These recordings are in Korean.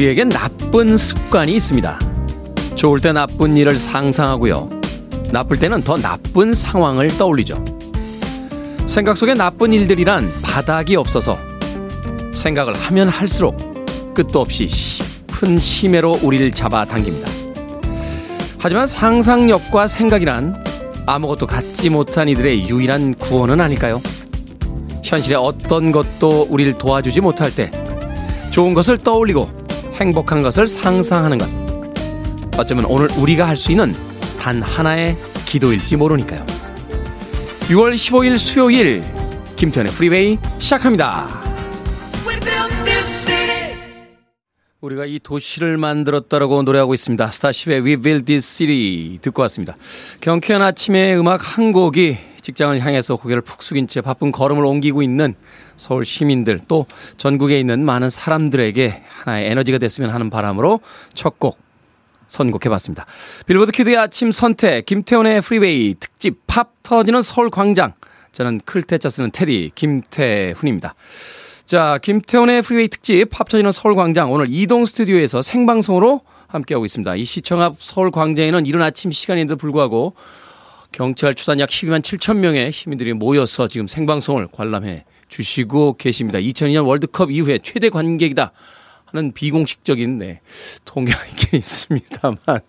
우리에겐 나쁜 습관이 있습니다. 좋을 때 나쁜 일을 상상하고요. 나쁠 때는 더 나쁜 상황을 떠올리죠. 생각 속에 나쁜 일들이란 바닥이 없어서 생각을 하면 할수록 끝도 없이 깊은 심해로 우리를 잡아당깁니다. 하지만 상상력과 생각이란 아무것도 갖지 못한 이들의 유일한 구원은 아닐까요? 현실의 어떤 것도 우리를 도와주지 못할 때 좋은 것을 떠올리고 행복한 것을 상상하는 것. 어쩌면 오늘 우리가 할 수 있는 단 하나의 기도일지 모르니까요. 6월 15일 수요일 김태현의 프리웨이 시작합니다. 우리가 이 도시를 만들었다라고 노래하고 있습니다. 스타쉽의 We Built This City 듣고 왔습니다. 경쾌한 아침의 음악 한 곡이 직장을 향해서 고개를 푹 숙인 채 바쁜 걸음을 옮기고 있는 서울 시민들 또 전국에 있는 많은 사람들에게 하나의 에너지가 됐으면 하는 바람으로 첫 곡 선곡해봤습니다. 빌보드 kid의 아침 선택 김태훈의 프리웨이 특집 팝 터지는 서울 광장 저는 클 태 자 쓰는 태디 김태훈입니다. 자 김태훈의 프리웨이 특집 팝 터지는 서울 광장 오늘 이동 스튜디오에서 생방송으로 함께하고 있습니다. 이 시청 앞 서울 광장에는 이른 아침 시간인데도 불구하고 경찰 추산 약 12만 7천 명의 시민들이 모여서 지금 생방송을 관람해 주시고 계십니다. 2002년 월드컵 이후에 최대 관객이다 하는 비공식적인 네, 통계가 있습니다만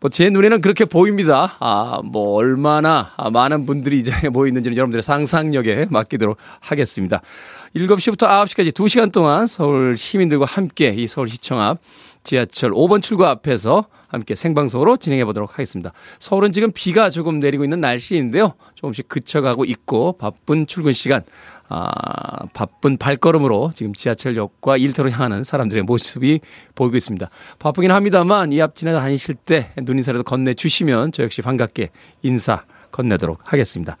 뭐 제 눈에는 그렇게 보입니다. 아, 뭐 얼마나 많은 분들이 이제 모이는지는 여러분들의 상상력에 맡기도록 하겠습니다. 7시부터 9시까지 2시간 동안 서울 시민들과 함께 이 서울시청 앞 지하철 5번 출구 앞에서 함께 생방송으로 진행해 보도록 하겠습니다. 서울은 지금 비가 조금 내리고 있는 날씨인데요. 조금씩 그쳐가고 있고 바쁜 출근 시간 아, 바쁜 발걸음으로 지금 지하철역과 일터로 향하는 사람들의 모습이 보이고 있습니다. 바쁘긴 합니다만 이 앞 지나가 다니실 때 눈인사라도 건네주시면 저 역시 반갑게 인사 건네도록 하겠습니다.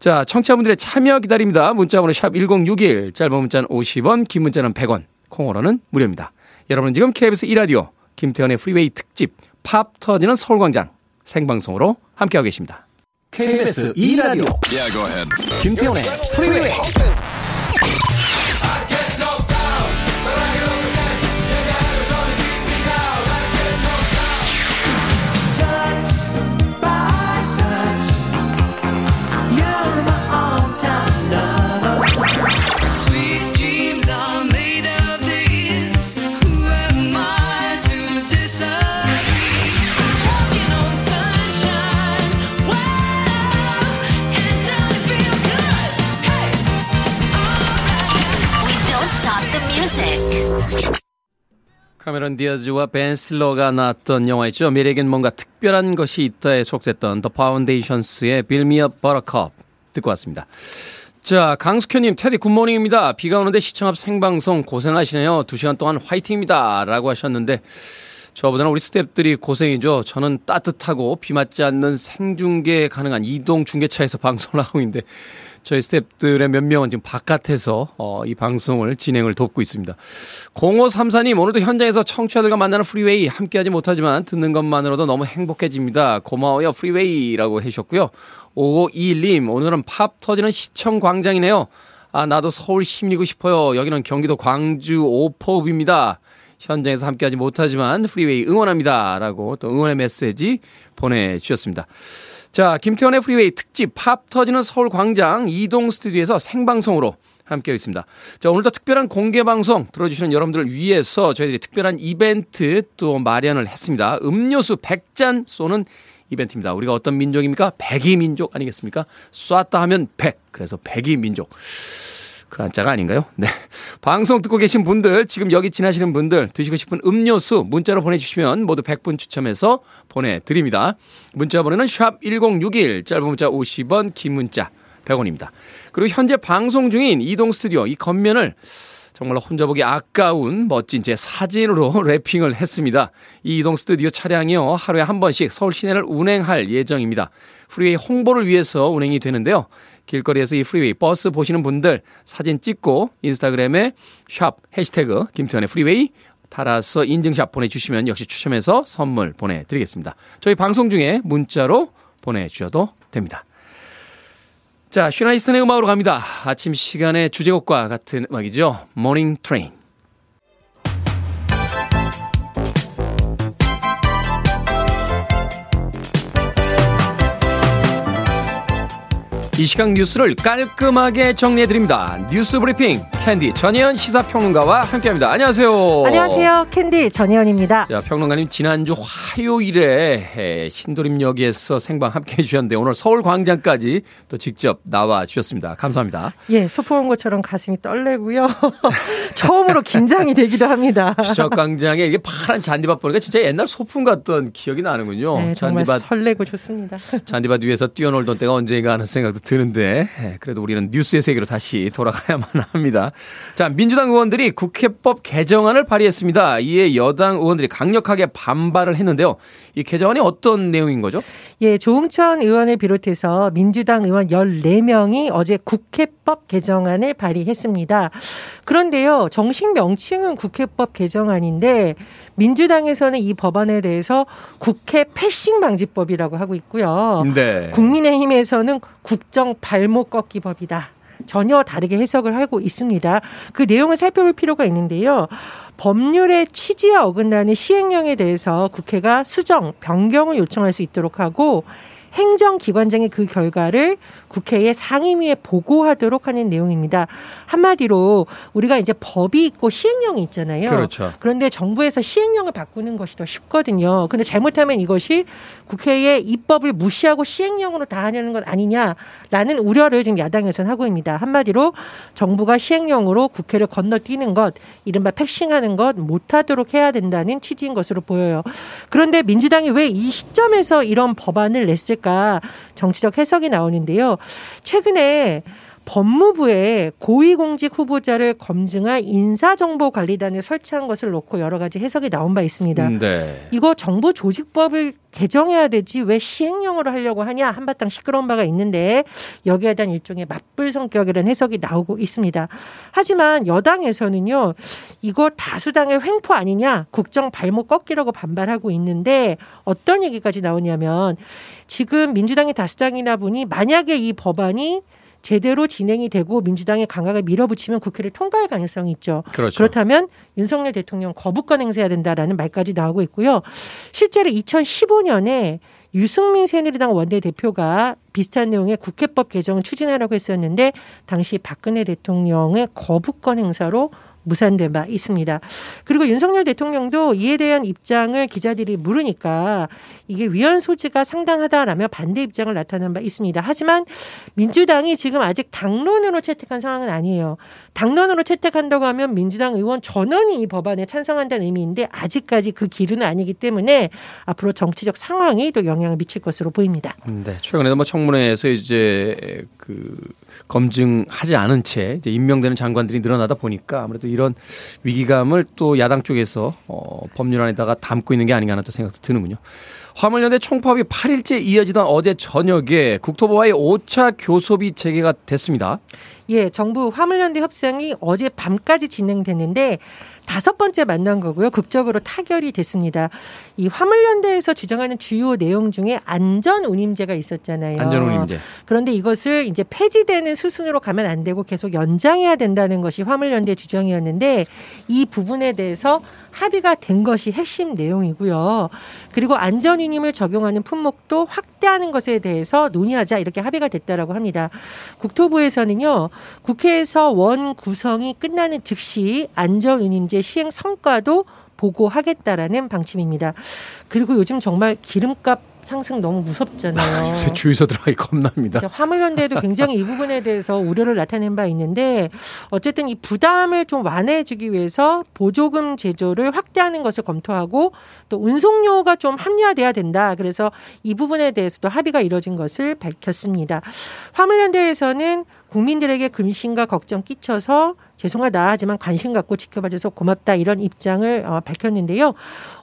자, 청취자분들의 참여 기다립니다. 문자번호 샵 1061, 짧은 문자는 50원, 긴 문자는 100원, 콩으로는 무료입니다. 여러분 지금 KBS 1라디오 김태훈의 프리웨이 특집 팝 터지는 서울광장 생방송으로 함께하고 계십니다. KBS 2라디오. 예, 김태훈의 프리웨이 디아즈와 벤 스틸러가 나왔던 영화 있죠. 메리에겐 뭔가 특별한 것이 있다에 속했던 Build Me Up Buttercup 듣고 왔습니다. 자, 강숙현님, 태디 good morning입니다. 비가 오는데 시청 앞 생방송 고생하시네요. 두 시간 동안 화이팅입니다. 라고 하셨는데, 저보다는 우리 스탭들이 고생이죠. 저는 따뜻하고 비 맞지 않는 생중계 가능한 이동 중계차에서 방송을 하고 있는데, 저희 스탭들의 몇 명은 지금 바깥에서 어, 이 방송을 진행을 돕고 있습니다. 0534님 오늘도 현장에서 청취자들과 만나는 프리웨이 함께하지 못하지만 듣는 것만으로도 너무 행복해집니다. 고마워요 프리웨이라고 해주셨고요. 5521님 오늘은 팝 터지는 시청 광장이네요. 아 나도 서울 시민이고 싶어요. 여기는 경기도 광주 오포읍입니다. 현장에서 함께하지 못하지만 프리웨이 응원합니다. 라고 또 응원의 메시지 보내주셨습니다. 자, 김태훈의 프리웨이 특집 팝 터지는 서울 광장 이동 스튜디오에서 생방송으로 함께하고 있습니다. 자, 오늘도 특별한 공개 방송 들어주시는 여러분들을 위해서 저희들이 특별한 이벤트 또 마련을 했습니다. 음료수 100잔 쏘는 이벤트입니다. 우리가 어떤 민족입니까? 백이 민족 아니겠습니까? 쐈다 하면 100. 그래서 백이 민족. 그 한자가 아닌가요? 네. 방송 듣고 계신 분들, 지금 여기 지나시는 분들, 드시고 싶은 음료수 문자로 보내주시면 모두 100분 추첨해서 보내드립니다. 문자 번호는 샵 1061, 짧은 문자 50원, 긴 문자 100원입니다. 그리고 현재 방송 중인 이동 스튜디오 이 겉면을 정말 혼자 보기 아까운 멋진 제 사진으로 wrapping을 했습니다. 이 이동 스튜디오 차량이요. 하루에 한 번씩 서울 시내를 운행할 예정입니다. 프리웨이 홍보를 위해서 운행이 되는데요. 길거리에서 이 프리웨이 버스 보시는 분들 사진 찍고 인스타그램에 샵 해시태그 김태훈의 프리웨이 달아서 인증샷 보내주시면 역시 추첨해서 선물 보내드리겠습니다. 저희 방송 중에 문자로 보내주셔도 됩니다. 자, 시나 이스턴의 음악으로 갑니다. 아침 시간의 주제곡과 같은 음악이죠. Morning Train. 이 시각 뉴스를 깔끔하게 정리해드립니다. 뉴스 브리핑 캔디 전혜연 시사평론가와 함께합니다. 안녕하세요. 안녕하세요. 캔디 전혜연입니다. 자, 평론가님 지난주 화요일에 신도림역에서 생방 함께해 주셨는데 오늘 서울 광장까지 또 직접 나와 주셨습니다. 감사합니다. 예, 소풍 온 것처럼 가슴이 떨리고요. 처음으로 긴장이 되기도 합니다. 시적광장에 이게 파란 잔디밭 보니까 진짜 옛날 소풍 갔던 기억이 나는군요. 네, 잔디밭 설레고 좋습니다. 잔디밭 위에서 뛰어놀던 때가 언제인가 하는 생각도 드는데 예, 그래도 우리는 뉴스의 세계로 다시 돌아가야만 합니다. 자, 민주당 의원들이 국회법 개정안을 발의했습니다. 이에 여당 의원들이 강력하게 반발을 했는데요. 이 개정안이 어떤 내용인 거죠? 예, 조홍천 의원을 비롯해서 민주당 의원 14명이 어제 국회법 개정안을 발의했습니다. 그런데요, 정식 명칭은 국회법 개정안인데 민주당에서는 이 법안에 대해서 국회 패싱 방지법이라고 하고 있고요. 네. 국민의힘에서는 국정 발목 꺾기 법이다. 전혀 다르게 해석을 하고 있습니다. 그 내용을 살펴볼 필요가 있는데요. 법률의 취지에 어긋나는 시행령에 대해서 국회가 수정, 변경을 요청할 수 있도록 하고 행정기관장이 그 결과를 국회에 상임위에 보고하도록 하는 내용입니다. 한마디로 우리가 이제 법이 있고 시행령이 있잖아요. 그렇죠. 그런데 정부에서 시행령을 바꾸는 것이 더 쉽거든요. 근데 잘못하면 이것이 국회의 입법을 무시하고 시행령으로 다 하려는 것 아니냐라는 우려를 지금 야당에서는 하고 있습니다. 한마디로 정부가 시행령으로 국회를 건너뛰는 것, 이른바 패싱하는 것 못하도록 해야 된다는 취지인 것으로 보여요. 그런데 민주당이 왜 이 시점에서 이런 법안을 냈을 까 정치적 해석이 나오는데요. 최근에 법무부에 고위공직 후보자를 검증할 인사정보관리단을 설치한 것을 놓고 여러 가지 해석이 나온 바 있습니다. 음, 네. 이거 정부 조직법을 개정해야 되지 왜 시행령으로 하려고 하냐 한바탕 시끄러운 바가 있는데 여기에 대한 일종의 맞불 성격이라는 해석이 나오고 있습니다. 하지만 여당에서는요 이거 다수당의 횡포 아니냐 국정 발목 꺾기라고 반발하고 있는데 어떤 얘기까지 나오냐면 지금 민주당이 다수당이나 보니 만약에 이 법안이 제대로 진행이 되고 민주당이 강하게 밀어붙이면 국회를 통과할 가능성이 있죠. 그렇죠. 그렇다면 윤석열 대통령 거부권 행사해야 된다라는 말까지 나오고 있고요. 실제로 2015년에 유승민 새누리당 원내대표가 비슷한 내용의 국회법 개정을 추진하라고 했었는데 당시 박근혜 대통령의 거부권 행사로 무산된 바 있습니다. 그리고 윤석열 대통령도 이에 대한 입장을 기자들이 물으니까 이게 위헌 소지가 상당하다라며 반대 입장을 나타낸 바 있습니다. 하지만 민주당이 지금 아직 당론으로 채택한 상황은 아니에요. 당론으로 채택한다고 하면 민주당 의원 전원이 이 법안에 찬성한다는 의미인데 아직까지 그 기류는 아니기 때문에 앞으로 정치적 상황이 또 영향을 미칠 것으로 보입니다. 네. 최근에도 뭐 청문회에서 이제 그 검증하지 않은 채 이제 임명되는 장관들이 늘어나다 보니까 아무래도 이런 위기감을 또 야당 쪽에서 어, 법률안에다가 담고 있는 게 아닌가 하는 또 생각도 드는군요. 화물연대 총파업이 8일째 이어지던 어제 저녁에 국토부와의 5차 교섭이 재개가 됐습니다. 예, 정부 화물연대 협상이 어제 밤까지 진행됐는데 다섯 번째 만난 거고요. 극적으로 타결이 됐습니다. 이 화물연대에서 주장하는 주요 내용 중에 안전운임제가 있었잖아요. 안전운임제. 그런데 이것을 이제 폐지되는 수순으로 가면 안 되고 계속 연장해야 된다는 것이 화물연대 주장이었는데 이 부분에 대해서 합의가 된 것이 핵심 내용이고요. 그리고 안전운임을 적용하는 품목도 확 대하는 것에 대해서 논의하자 이렇게 합의가 됐다라고 합니다. 국토부에서는요. 국회에서 원 구성이 끝나는 즉시 안전운임제 시행 성과도 보고하겠다라는 방침입니다. 그리고 요즘 정말 기름값 상승 너무 무섭잖아요. 요새 주유소 들어가기 겁납니다. 화물연대도 굉장히 이 부분에 대해서 우려를 나타낸 바 있는데 어쨌든 이 부담을 좀 완화해주기 위해서 보조금 제조를 확대하는 것을 검토하고 또 운송료가 좀 합리화돼야 된다. 그래서 이 부분에 대해서도 합의가 이뤄진 것을 밝혔습니다. 화물연대에서는 국민들에게 근심과 걱정 끼쳐서 죄송하다 하지만 관심 갖고 지켜봐줘서 고맙다 이런 입장을 어, 밝혔는데요.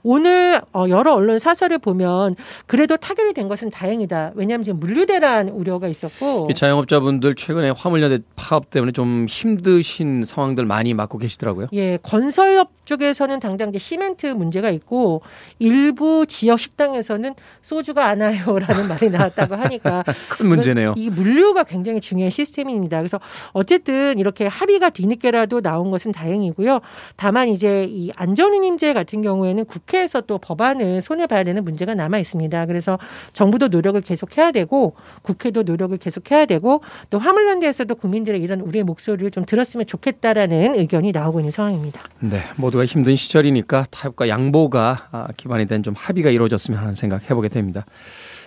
오늘 어, 여러 언론 사설을 보면 그래도 타결이 된 것은 다행이다. 왜냐하면 지금 물류대란 우려가 있었고 이 자영업자분들 최근에 화물연대 파업 때문에 좀 힘드신 상황들 많이 맡고 계시더라고요. 예, 건설업 쪽에서는 당장 이제 시멘트 문제가 있고 일부 지역 식당에서는 소주가 안 와요라는 말이 나왔다고 하니까 큰 문제네요. 이 물류가 굉장히 중요한 시스템입니다. 그래서 어쨌든 이렇게 합의가 뒤늦게 개라도 나온 것은 다행이고요. 다만 이제 이 안전운임제 같은 경우에는 국회 에서 또 법안을 손에 봐야 되는 문제가 남아 있습니다. 그래서 정부도 노력을 계속해야 되고 국회도 노력을 계속해야 되고 또 화물연대에서도 국민들의 이런 우리의 목소리를 좀 들었으면 좋겠다라는 의견이 나오고 있는 상황입니다. 네, 모두가 힘든 시절이니까 타협과 양보가 아, 기반이 된 좀 합의가 이루어졌으면 하는 생각 해보게 됩니다.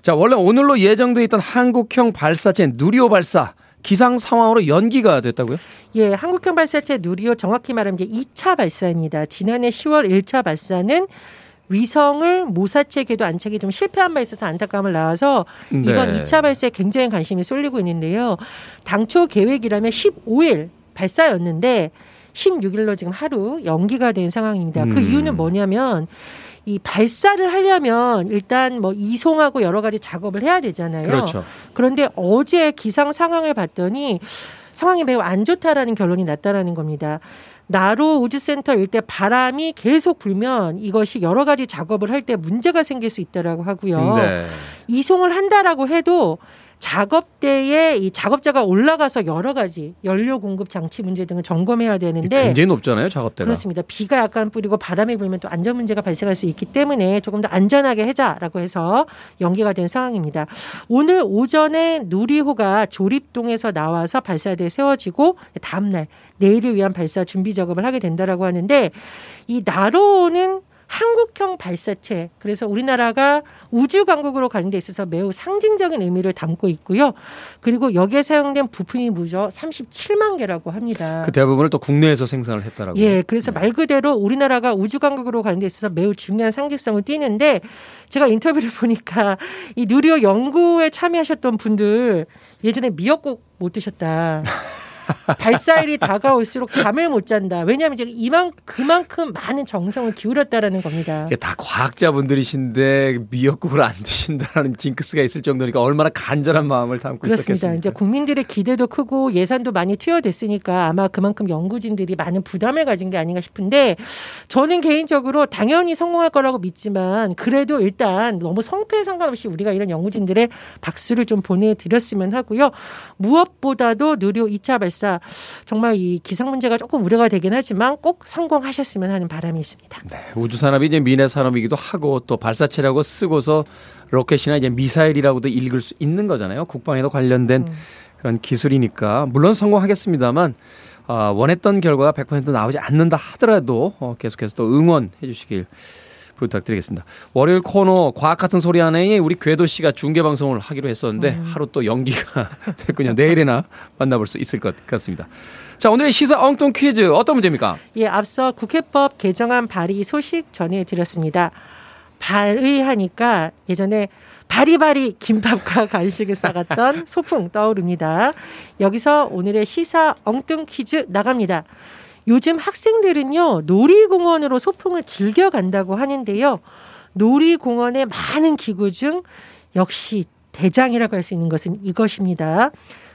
자, 원래 오늘로 예정돼 있던 한국형 발사체 누리호 발사 기상 상황으로 연기가 됐다고요? 예, 한국형 발사체 누리호 정확히 말하면 이제 2차 발사입니다. 지난해 10월 1차 발사는 위성을 모사체 궤도 안착이 좀 실패한 바 있어서 안타까움을 낳아서 이번 네. 2차 발사에 굉장히 관심이 쏠리고 있는데요. 당초 계획이라면 15일 발사였는데 16일로 지금 하루 연기가 된 상황입니다. 그 음. 그 이유는 뭐냐면 이 발사를 하려면 일단 뭐 이송하고 여러 가지 작업을 해야 되잖아요. 그렇죠. 그런데 어제 기상 상황을 봤더니 상황이 매우 안 좋다라는 결론이 났다라는 겁니다. 나로 우주센터 일대 바람이 계속 불면 이것이 여러 가지 작업을 할 때 문제가 생길 수 있다라고 하고요. 네. 이송을 한다라고 해도 작업대에 이 작업자가 올라가서 여러 가지 연료 공급 장치 문제 등을 점검해야 되는데 굉장히 높잖아요, 작업대가. 그렇습니다. 비가 약간 뿌리고 바람이 불면 또 안전 문제가 발생할 수 있기 때문에 조금 더 안전하게 해자라고 해서 연기가 된 상황입니다. 오늘 오전에 누리호가 조립동에서 나와서 발사대에 세워지고 다음 날 내일을 위한 발사 준비 작업을 하게 된다라고 하는데 이 나로는 한국형 발사체 그래서 우리나라가 우주 강국으로 가는 데 있어서 매우 상징적인 의미를 담고 있고요. 그리고 여기에 사용된 부품이 무려 37만 개라고 합니다. 그 대부분을 또 국내에서 생산을 했다라고. 예, 그래서 네. 말 그대로 우리나라가 우주 강국으로 가는 데 있어서 매우 중요한 상징성을 띠는데 제가 인터뷰를 보니까 이 누리호 연구에 참여하셨던 분들 예전에 미역국 못 드셨다. 발사일이 다가올수록 잠을 못 잔다. 왜냐하면 제가 이만 그만큼 많은 정성을 기울였다라는 겁니다. 이게 다 과학자분들이신데 미역국을 안 드신다라는 징크스가 있을 정도니까 얼마나 간절한 마음을 담고 그렇습니다. 있었겠습니까? 이제 국민들의 기대도 크고 예산도 많이 투여됐으니까 아마 그만큼 연구진들이 많은 부담을 가진 게 아닌가 싶은데 저는 개인적으로 당연히 성공할 거라고 믿지만 그래도 일단 너무 성패에 상관없이 우리가 이런 연구진들의 박수를 좀 보내드렸으면 하고요. 무엇보다도 누리호 2차 발사 발사 정말 이 기상 문제가 조금 우려가 되긴 하지만 꼭 성공하셨으면 하는 바람이 있습니다. 네, 우주 산업이 이제 미래 산업이기도 하고 또 발사체라고 쓰고서 로켓이나 이제 미사일이라고도 읽을 수 있는 거잖아요. 국방에도 관련된 음. 그런 기술이니까 물론 성공하겠습니다만 어, 원했던 결과가 100% 나오지 않는다 하더라도 어, 계속해서 또 응원해 주시길 부탁드리겠습니다. 월요일 코너 과학 같은 소리 안에 우리 궤도 씨가 중계 방송을 하기로 했었는데 음. 하루 또 연기가 됐군요. 내일이나 만나볼 수 있을 것 같습니다. 자, 오늘의 시사 엉뚱 퀴즈 어떤 문제입니까? 예, 앞서 국회법 개정안 발의 소식 전해드렸습니다. 발의하니까 예전에 바리바리 김밥과 간식을 싸갔던 소풍 떠오릅니다. 여기서 오늘의 시사 엉뚱 퀴즈 나갑니다. 요즘 학생들은요, 놀이공원으로 소풍을 즐겨 간다고 하는데요. 놀이공원의 많은 기구 중 역시 대장이라고 할 수 있는 것은 이것입니다.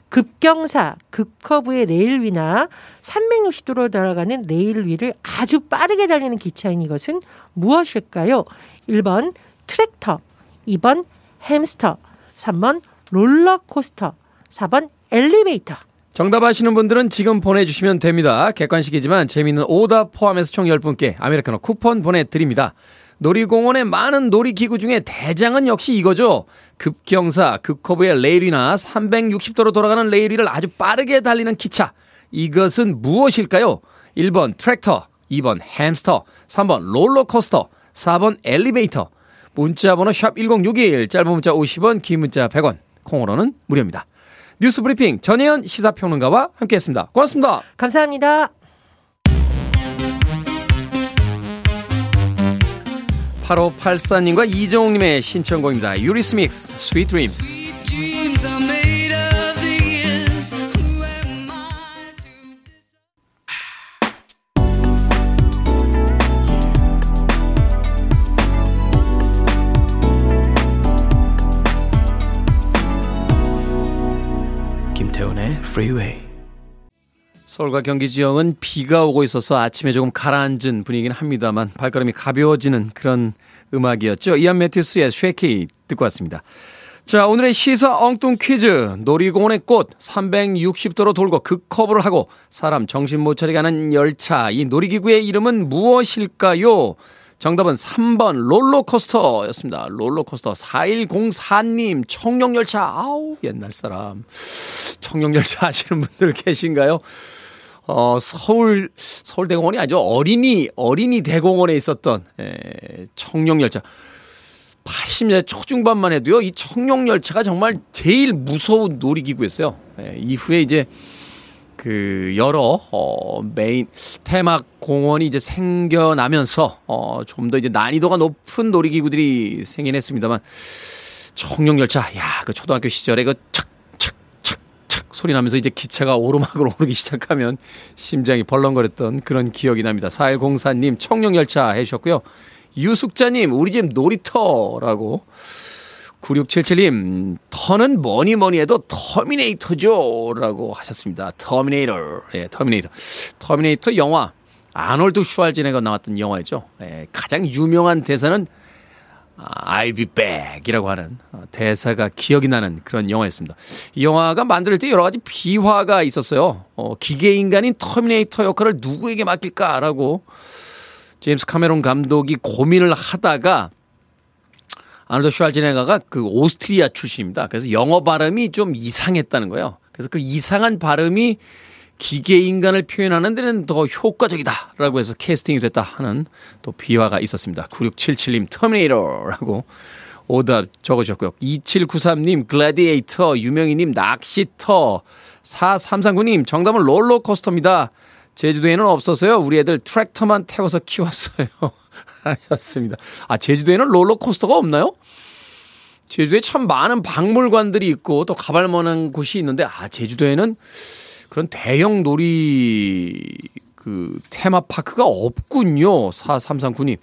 급경사, 급커브의 레일 위나 360도로 돌아가는 레일 위를 아주 빠르게 달리는 기차인 이것은 무엇일까요? 1번 트랙터, 2번 햄스터, 3번 롤러코스터, 4번 엘리베이터. 정답 아시는 분들은 지금 보내주시면 됩니다. 객관식이지만 재미있는 오답 포함해서 총 10분께 아메리카노 쿠폰 보내드립니다. 놀이공원의 많은 놀이기구 중에 대장은 역시 이거죠. 급경사, 급커브의 레일이나 360도로 돌아가는 레일 위를 아주 빠르게 달리는 기차. 이것은 무엇일까요? 1번 트랙터, 2번 햄스터, 3번 롤러코스터, 4번 엘리베이터. 문자 번호 샵 1061, 짧은 문자 50원, 긴 문자 100원, 콩으로는 무료입니다. 뉴스 브리핑 전혜연 시사평론가와 함께했습니다. 고맙습니다. 감사합니다. 8584님과 이정욱님의 신청곡입니다. 유리스믹스, Sweet Dreams. Freeway. 서울과 경기 지역은 비가 오고 있어서 아침에 조금 가라앉은 분위기긴 합니다만 발걸음이 가벼워지는 그런 음악이었죠. 이안 매튜스의 쉐키 듣고 왔습니다. 자, 오늘의 시사 엉뚱 퀴즈. 놀이공원의 꽃 360도로 돌고 극커브를 하고 사람 정신 못 차리게 하는 열차. 이 놀이기구의 이름은 무엇일까요? 정답은 3번 롤러코스터였습니다. 롤러코스터 4104님 청룡열차 아우 옛날 사람 청룡열차 아시는 분들 계신가요? 어 서울 서울대공원이 아주 어린이 어린이 대공원에 있었던 에, 청룡열차 80년대 초중반만 해도요, 이 청룡열차가 정말 제일 무서운 놀이기구였어요. 예, 이후에 이제 그 여러 어 메인 테마 공원이 이제 생겨나면서 어 좀 더 이제 난이도가 높은 놀이기구들이 생긴 했습니다만 청룡열차 야 그 초등학교 시절에 그 착착착착 소리 나면서 이제 기차가 오르막으로 오르기 시작하면 심장이 벌렁거렸던 그런 기억이 납니다. 4104님 청룡열차 해주셨고요. 유숙자님, 우리 집 놀이터라고. 9677님, 터는 뭐니 뭐니 해도 터미네이터죠. 라고 하셨습니다. 터미네이터. 예, 터미네이터. 터미네이터 영화. 아놀드 슈왈제네거가 나왔던 영화였죠. 예, 가장 유명한 대사는 아, I'll be back 이라고 하는 어, 대사가 기억이 나는 그런 영화였습니다. 이 영화가 만들 때 여러 가지 비화가 있었어요. 어, 기계인간인 터미네이터 역할을 누구에게 맡길까라고 제임스 카메론 감독이 고민을 하다가 아놀드 슈왈제네거가 그 오스트리아 출신입니다. 그래서 영어 발음이 좀 이상했다는 거예요. 그래서 그 이상한 발음이 기계 인간을 표현하는 데는 더 효과적이다라고 해서 캐스팅이 됐다 하는 또 비화가 있었습니다. 9677님 터미네이터라고 오답 적으셨고요. 2793님 글래디에이터, 유명희님 낚시터, 4339님 정답은 롤러코스터입니다. 제주도에는 없어서요. 우리 애들 트랙터만 태워서 키웠어요. 하셨습니다. 아, 제주도에는 롤러코스터가 없나요? 제주도에 참 많은 박물관들이 있고 또 가볼 만한 곳이 있는데 아, 제주도에는 그런 대형 놀이 그 테마파크가 없군요. 4339님.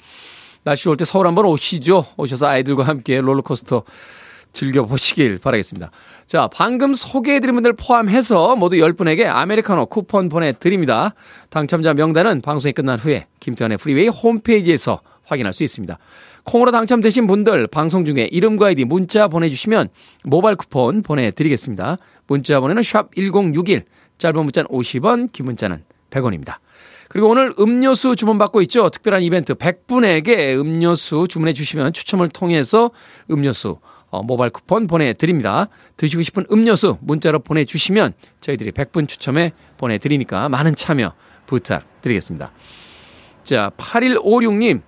날씨 좋을 때 서울 한번 오시죠. 오셔서 아이들과 함께 롤러코스터 즐겨보시길 바라겠습니다. 자, 방금 소개해드린 분들 포함해서 모두 10분에게 아메리카노 쿠폰 보내드립니다. 당첨자 명단은 방송이 끝난 후에 김태훈의 프리웨이 홈페이지에서 확인할 수 있습니다. 콩으로 당첨되신 분들 방송 중에 이름과 아이디 문자 보내주시면 모바일 쿠폰 보내드리겠습니다. 문자 번호는 샵 1061, 짧은 문자는 50원, 긴 문자는 100원입니다. 그리고 오늘 음료수 주문받고 있죠. 특별한 이벤트 100분에게 음료수 주문해 주시면 추첨을 통해서 음료수 어, 모바일 쿠폰 보내드립니다. 드시고 싶은 음료수 문자로 보내주시면 저희들이 100분 추첨해 보내드리니까 많은 참여 부탁드리겠습니다. 자, 8156님.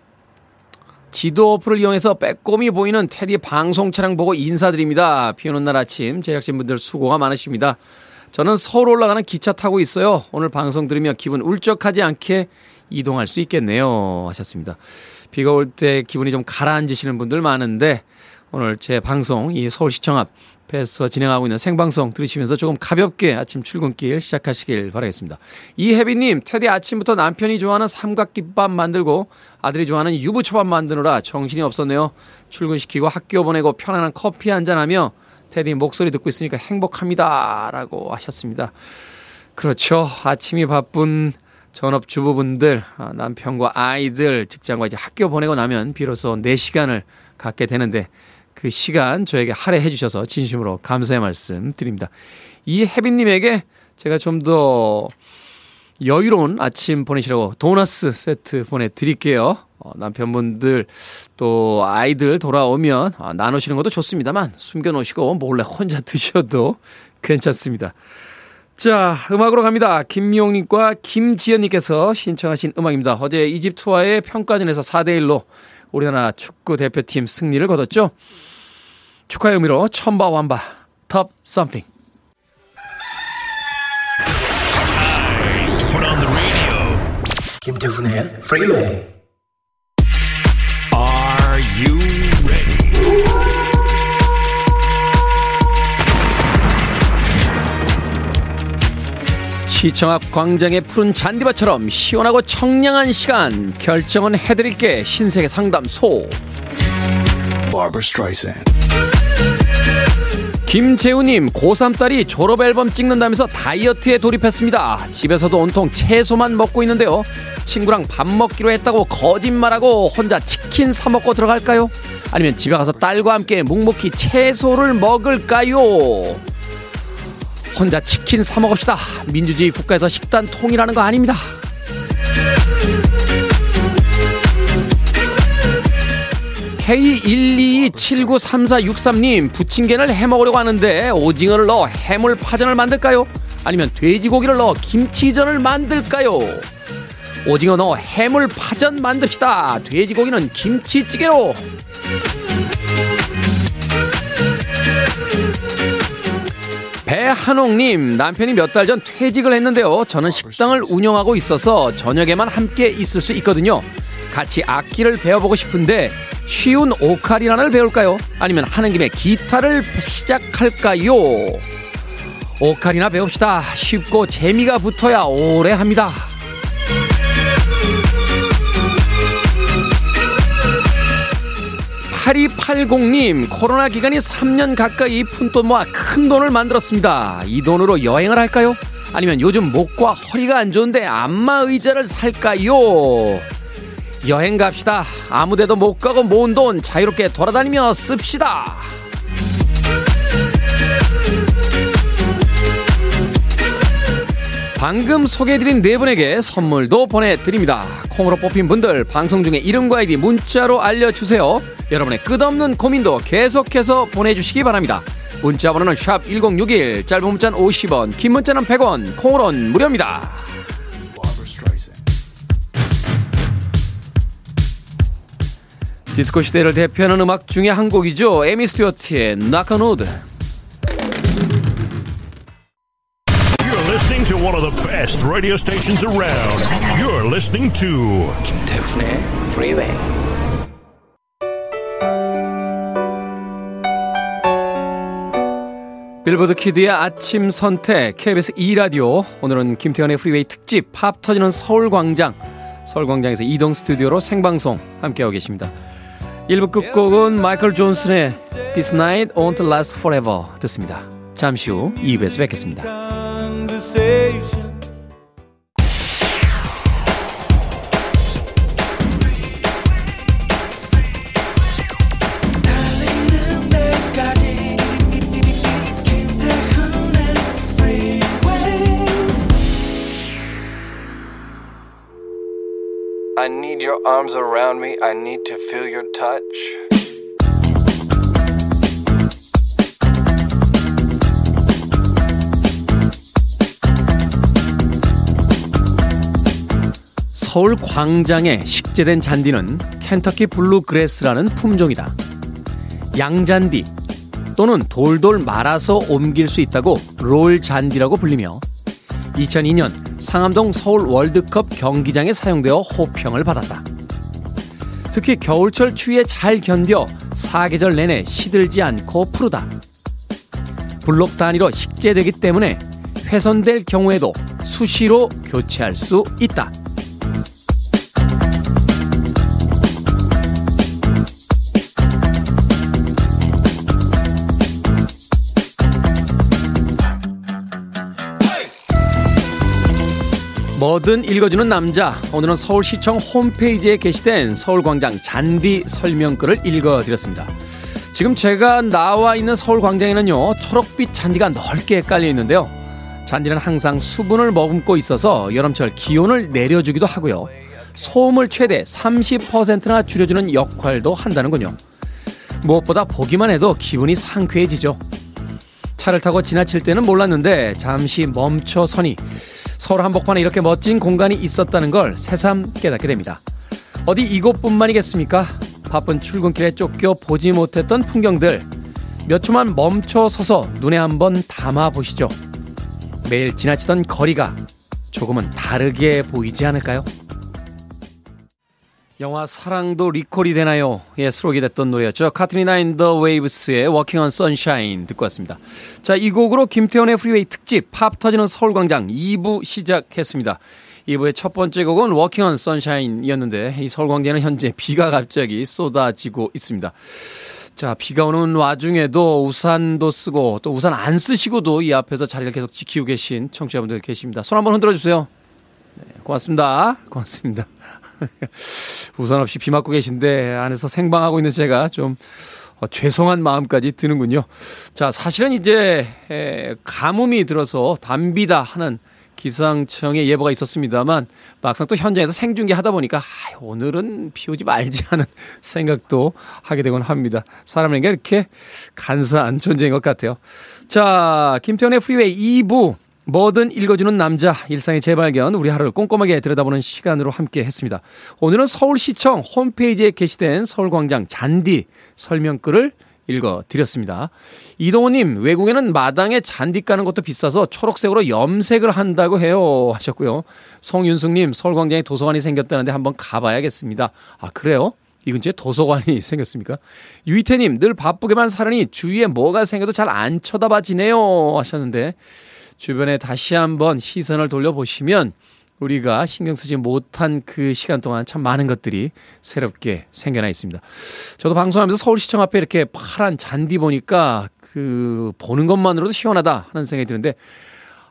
지도 어플을 이용해서 빼꼼히 보이는 테디 방송 차량 보고 인사드립니다. 비 오는 날 아침 제작진분들 수고가 많으십니다. 저는 서울 올라가는 기차 타고 있어요. 오늘 방송 들으며 기분 울적하지 않게 이동할 수 있겠네요. 하셨습니다. 비가 올 때 기분이 좀 가라앉으시는 분들 많은데 오늘 제 방송 이 서울시청 앞에서 진행하고 있는 생방송 들으시면서 조금 가볍게 아침 출근길 시작하시길 바라겠습니다. 이혜비님, 테디 아침부터 남편이 좋아하는 삼각김밥 만들고 아들이 좋아하는 유부초밥 만드느라 정신이 없었네요. 출근시키고 학교 보내고 편안한 커피 한잔하며 테디 목소리 듣고 있으니까 행복합니다. 라고 하셨습니다. 그렇죠. 아침이 바쁜 전업 주부분들, 아, 남편과 아이들, 직장과 이제 학교 보내고 나면 비로소 4시간을 갖게 되는데 그 시간 저에게 할애해 주셔서 진심으로 감사의 말씀 드립니다. 이 혜빈님에게 제가 좀더 여유로운 아침 보내시라고 도너스 세트 보내드릴게요. 어, 남편분들 또 아이들 돌아오면 아, 나누시는 것도 좋습니다만 숨겨놓으시고 몰래 혼자 드셔도 괜찮습니다. 자, 음악으로 갑니다. 김미용님과 김지연님께서 신청하신 음악입니다. 어제 이집트와의 평가전에서 4대1로 우리나라 축구 대표팀 승리를 거뒀죠. 축하의 의미로 첨바 완바 톱 썸띵. 김태훈의 프리웨이 Are you ready? 시청 앞 광장의 푸른 잔디밭처럼 시원하고 청량한 시간. 결정은 해드릴게. 흰색의 상담소 김재우님 고3 딸이 졸업 앨범 찍는다면서 다이어트에 돌입했습니다 집에서도 온통 채소만 먹고 있는데요 친구랑 밥 먹기로 했다고 거짓말하고 혼자 치킨 사 먹고 들어갈까요 아니면 집에 가서 딸과 함께 묵묵히 채소를 먹을까요? 혼자 치킨 사 먹읍시다. 민주주의 국가에서 식단 통일하는 거 아닙니다. K122793463님 부침개를 해 먹으려고 하는데 오징어를 넣어 해물 파전을 만들까요? 아니면 돼지고기를 넣어 김치전을 만들까요? 오징어 넣어 해물 파전 만듭시다. 돼지고기는 김치찌개로. 배한옥님 남편이 몇 달 전 퇴직을 했는데요. 저는 식당을 운영하고 있어서 저녁에만 함께 있을 수 있거든요. 같이 악기를 배워보고 싶은데 쉬운 오카리나를 배울까요? 아니면 하는 김에 기타를 시작할까요? 오카리나 배웁시다. 쉽고 재미가 붙어야 오래 합니다. 8280님, 코로나 기간이 3년 가까이 푼돈 모아 큰 돈을 만들었습니다. 이 돈으로 여행을 할까요? 아니면 요즘 목과 허리가 안 좋은데 안마 의자를 살까요? 여행 갑시다. 아무 데도 못 가고 모은 돈 자유롭게 돌아다니며 씁시다. 방금 소개해드린 네 분에게 선물도 보내드립니다. 콩으로 뽑힌 분들 방송 중에 이름과 아이디 문자로 알려주세요. 여러분의 끝없는 고민도 계속해서 보내주시기 바랍니다. 문자 번호는 샵 1061, 짧은 문자는 50원, 긴 문자는 100원, 콩으로는 무료입니다. 디스코 시대를 대표하는 음악 중에 한 곡이죠. 에미 스튜어트의 Knock on Wood. You're listening to one of the best radio stations around. You're listening to 김태훈의 Freeway. 빌보드 kid의 아침 선택 KBS 2 라디오 오늘은 김태훈의 프리웨이 특집 팝 터지는 서울 광장 서울 광장에서 이동 스튜디오로 생방송 함께하고 계십니다 1부 끝곡은 마이클 존슨의 This Night Won't Last Forever 듣습니다. 잠시 후 2부에서 뵙겠습니다 arms around me. I need to feel your touch. 서울 광장에 식재된 잔디는 켄터키 블루그래스라는 품종이다. 양잔디 또는 돌돌 말아서 옮길 수 있다고 롤 잔디라고 불리며 2002년 상암동 서울 월드컵 경기장에 사용되어 호평을 받았다. 특히 겨울철 추위에 잘 견뎌 사계절 내내 시들지 않고 푸르다. 블록 단위로 식재되기 때문에 훼손될 경우에도 수시로 교체할 수 있다. 뭐든 읽어주는 남자. 오늘은 서울시청 홈페이지에 게시된 서울광장 잔디 설명글을 읽어드렸습니다. 지금 제가 나와 있는 서울광장에는요, 초록빛 잔디가 넓게 깔려 있는데요. 잔디는 항상 수분을 머금고 있어서 여름철 기온을 내려주기도 하고요. 소음을 최대 30%나 줄여주는 역할도 한다는군요. 무엇보다 보기만 해도 기분이 상쾌해지죠. 차를 타고 지나칠 때는 몰랐는데 잠시 멈춰서니 서울 한복판에 이렇게 멋진 공간이 있었다는 걸 새삼 깨닫게 됩니다. 어디 이곳뿐만이겠습니까? 바쁜 출근길에 쫓겨 보지 못했던 풍경들 몇 초만 멈춰 서서 눈에 한번 담아 보시죠. 매일 지나치던 거리가 조금은 다르게 보이지 않을까요? 영화 사랑도 리콜이 되나요? 예, 수록이 됐던 노래였죠. Katrina and the Waves의 Walking on Sunshine 듣고 왔습니다. 자, 이 곡으로 김태훈의 프리웨이 특집 팝 터지는 서울광장 2부 시작했습니다. 2부의 첫 번째 곡은 Walking on Sunshine이었는데 이 서울광장은 현재 비가 갑자기 쏟아지고 있습니다. 자, 비가 오는 와중에도 우산도 쓰고 또 우산 안 쓰시고도 이 앞에서 자리를 계속 지키고 계신 청취자분들 계십니다. 손 한번 흔들어 주세요. 네, 고맙습니다. 고맙습니다. 우산 없이 비 맞고 계신데 안에서 생방하고 있는 제가 좀 어, 죄송한 마음까지 드는군요. 자, 사실은 이제 에, 가뭄이 들어서 단비다 하는 기상청의 예보가 있었습니다만 막상 또 현장에서 생중계 하다 보니까 아, 오늘은 비 오지 말지 하는 생각도 하게 되곤 합니다. 사람이란 게 이렇게 간사한 존재인 것 같아요. 자, 김태훈의 프리웨이 2부 뭐든 읽어주는 남자 일상의 재발견 우리 하루를 꼼꼼하게 들여다보는 시간으로 함께 했습니다. 오늘은 서울시청 홈페이지에 게시된 서울광장 잔디 설명글을 읽어드렸습니다. 이동호님 외국에는 마당에 잔디 까는 것도 비싸서 초록색으로 염색을 한다고 해요 하셨고요. 송윤숙님 서울광장에 도서관이 생겼다는데 한번 가봐야겠습니다. 아 그래요? 이 근처에 도서관이 생겼습니까? 유이태님 늘 바쁘게만 살으니 주위에 뭐가 생겨도 잘 안 쳐다봐 지네요 하셨는데 주변에 다시 한번 시선을 돌려보시면 우리가 신경 쓰지 못한 그 시간 동안 참 많은 것들이 새롭게 생겨나 있습니다. 저도 방송하면서 서울시청 앞에 이렇게 파란 잔디 보니까 그 보는 것만으로도 시원하다 하는 생각이 드는데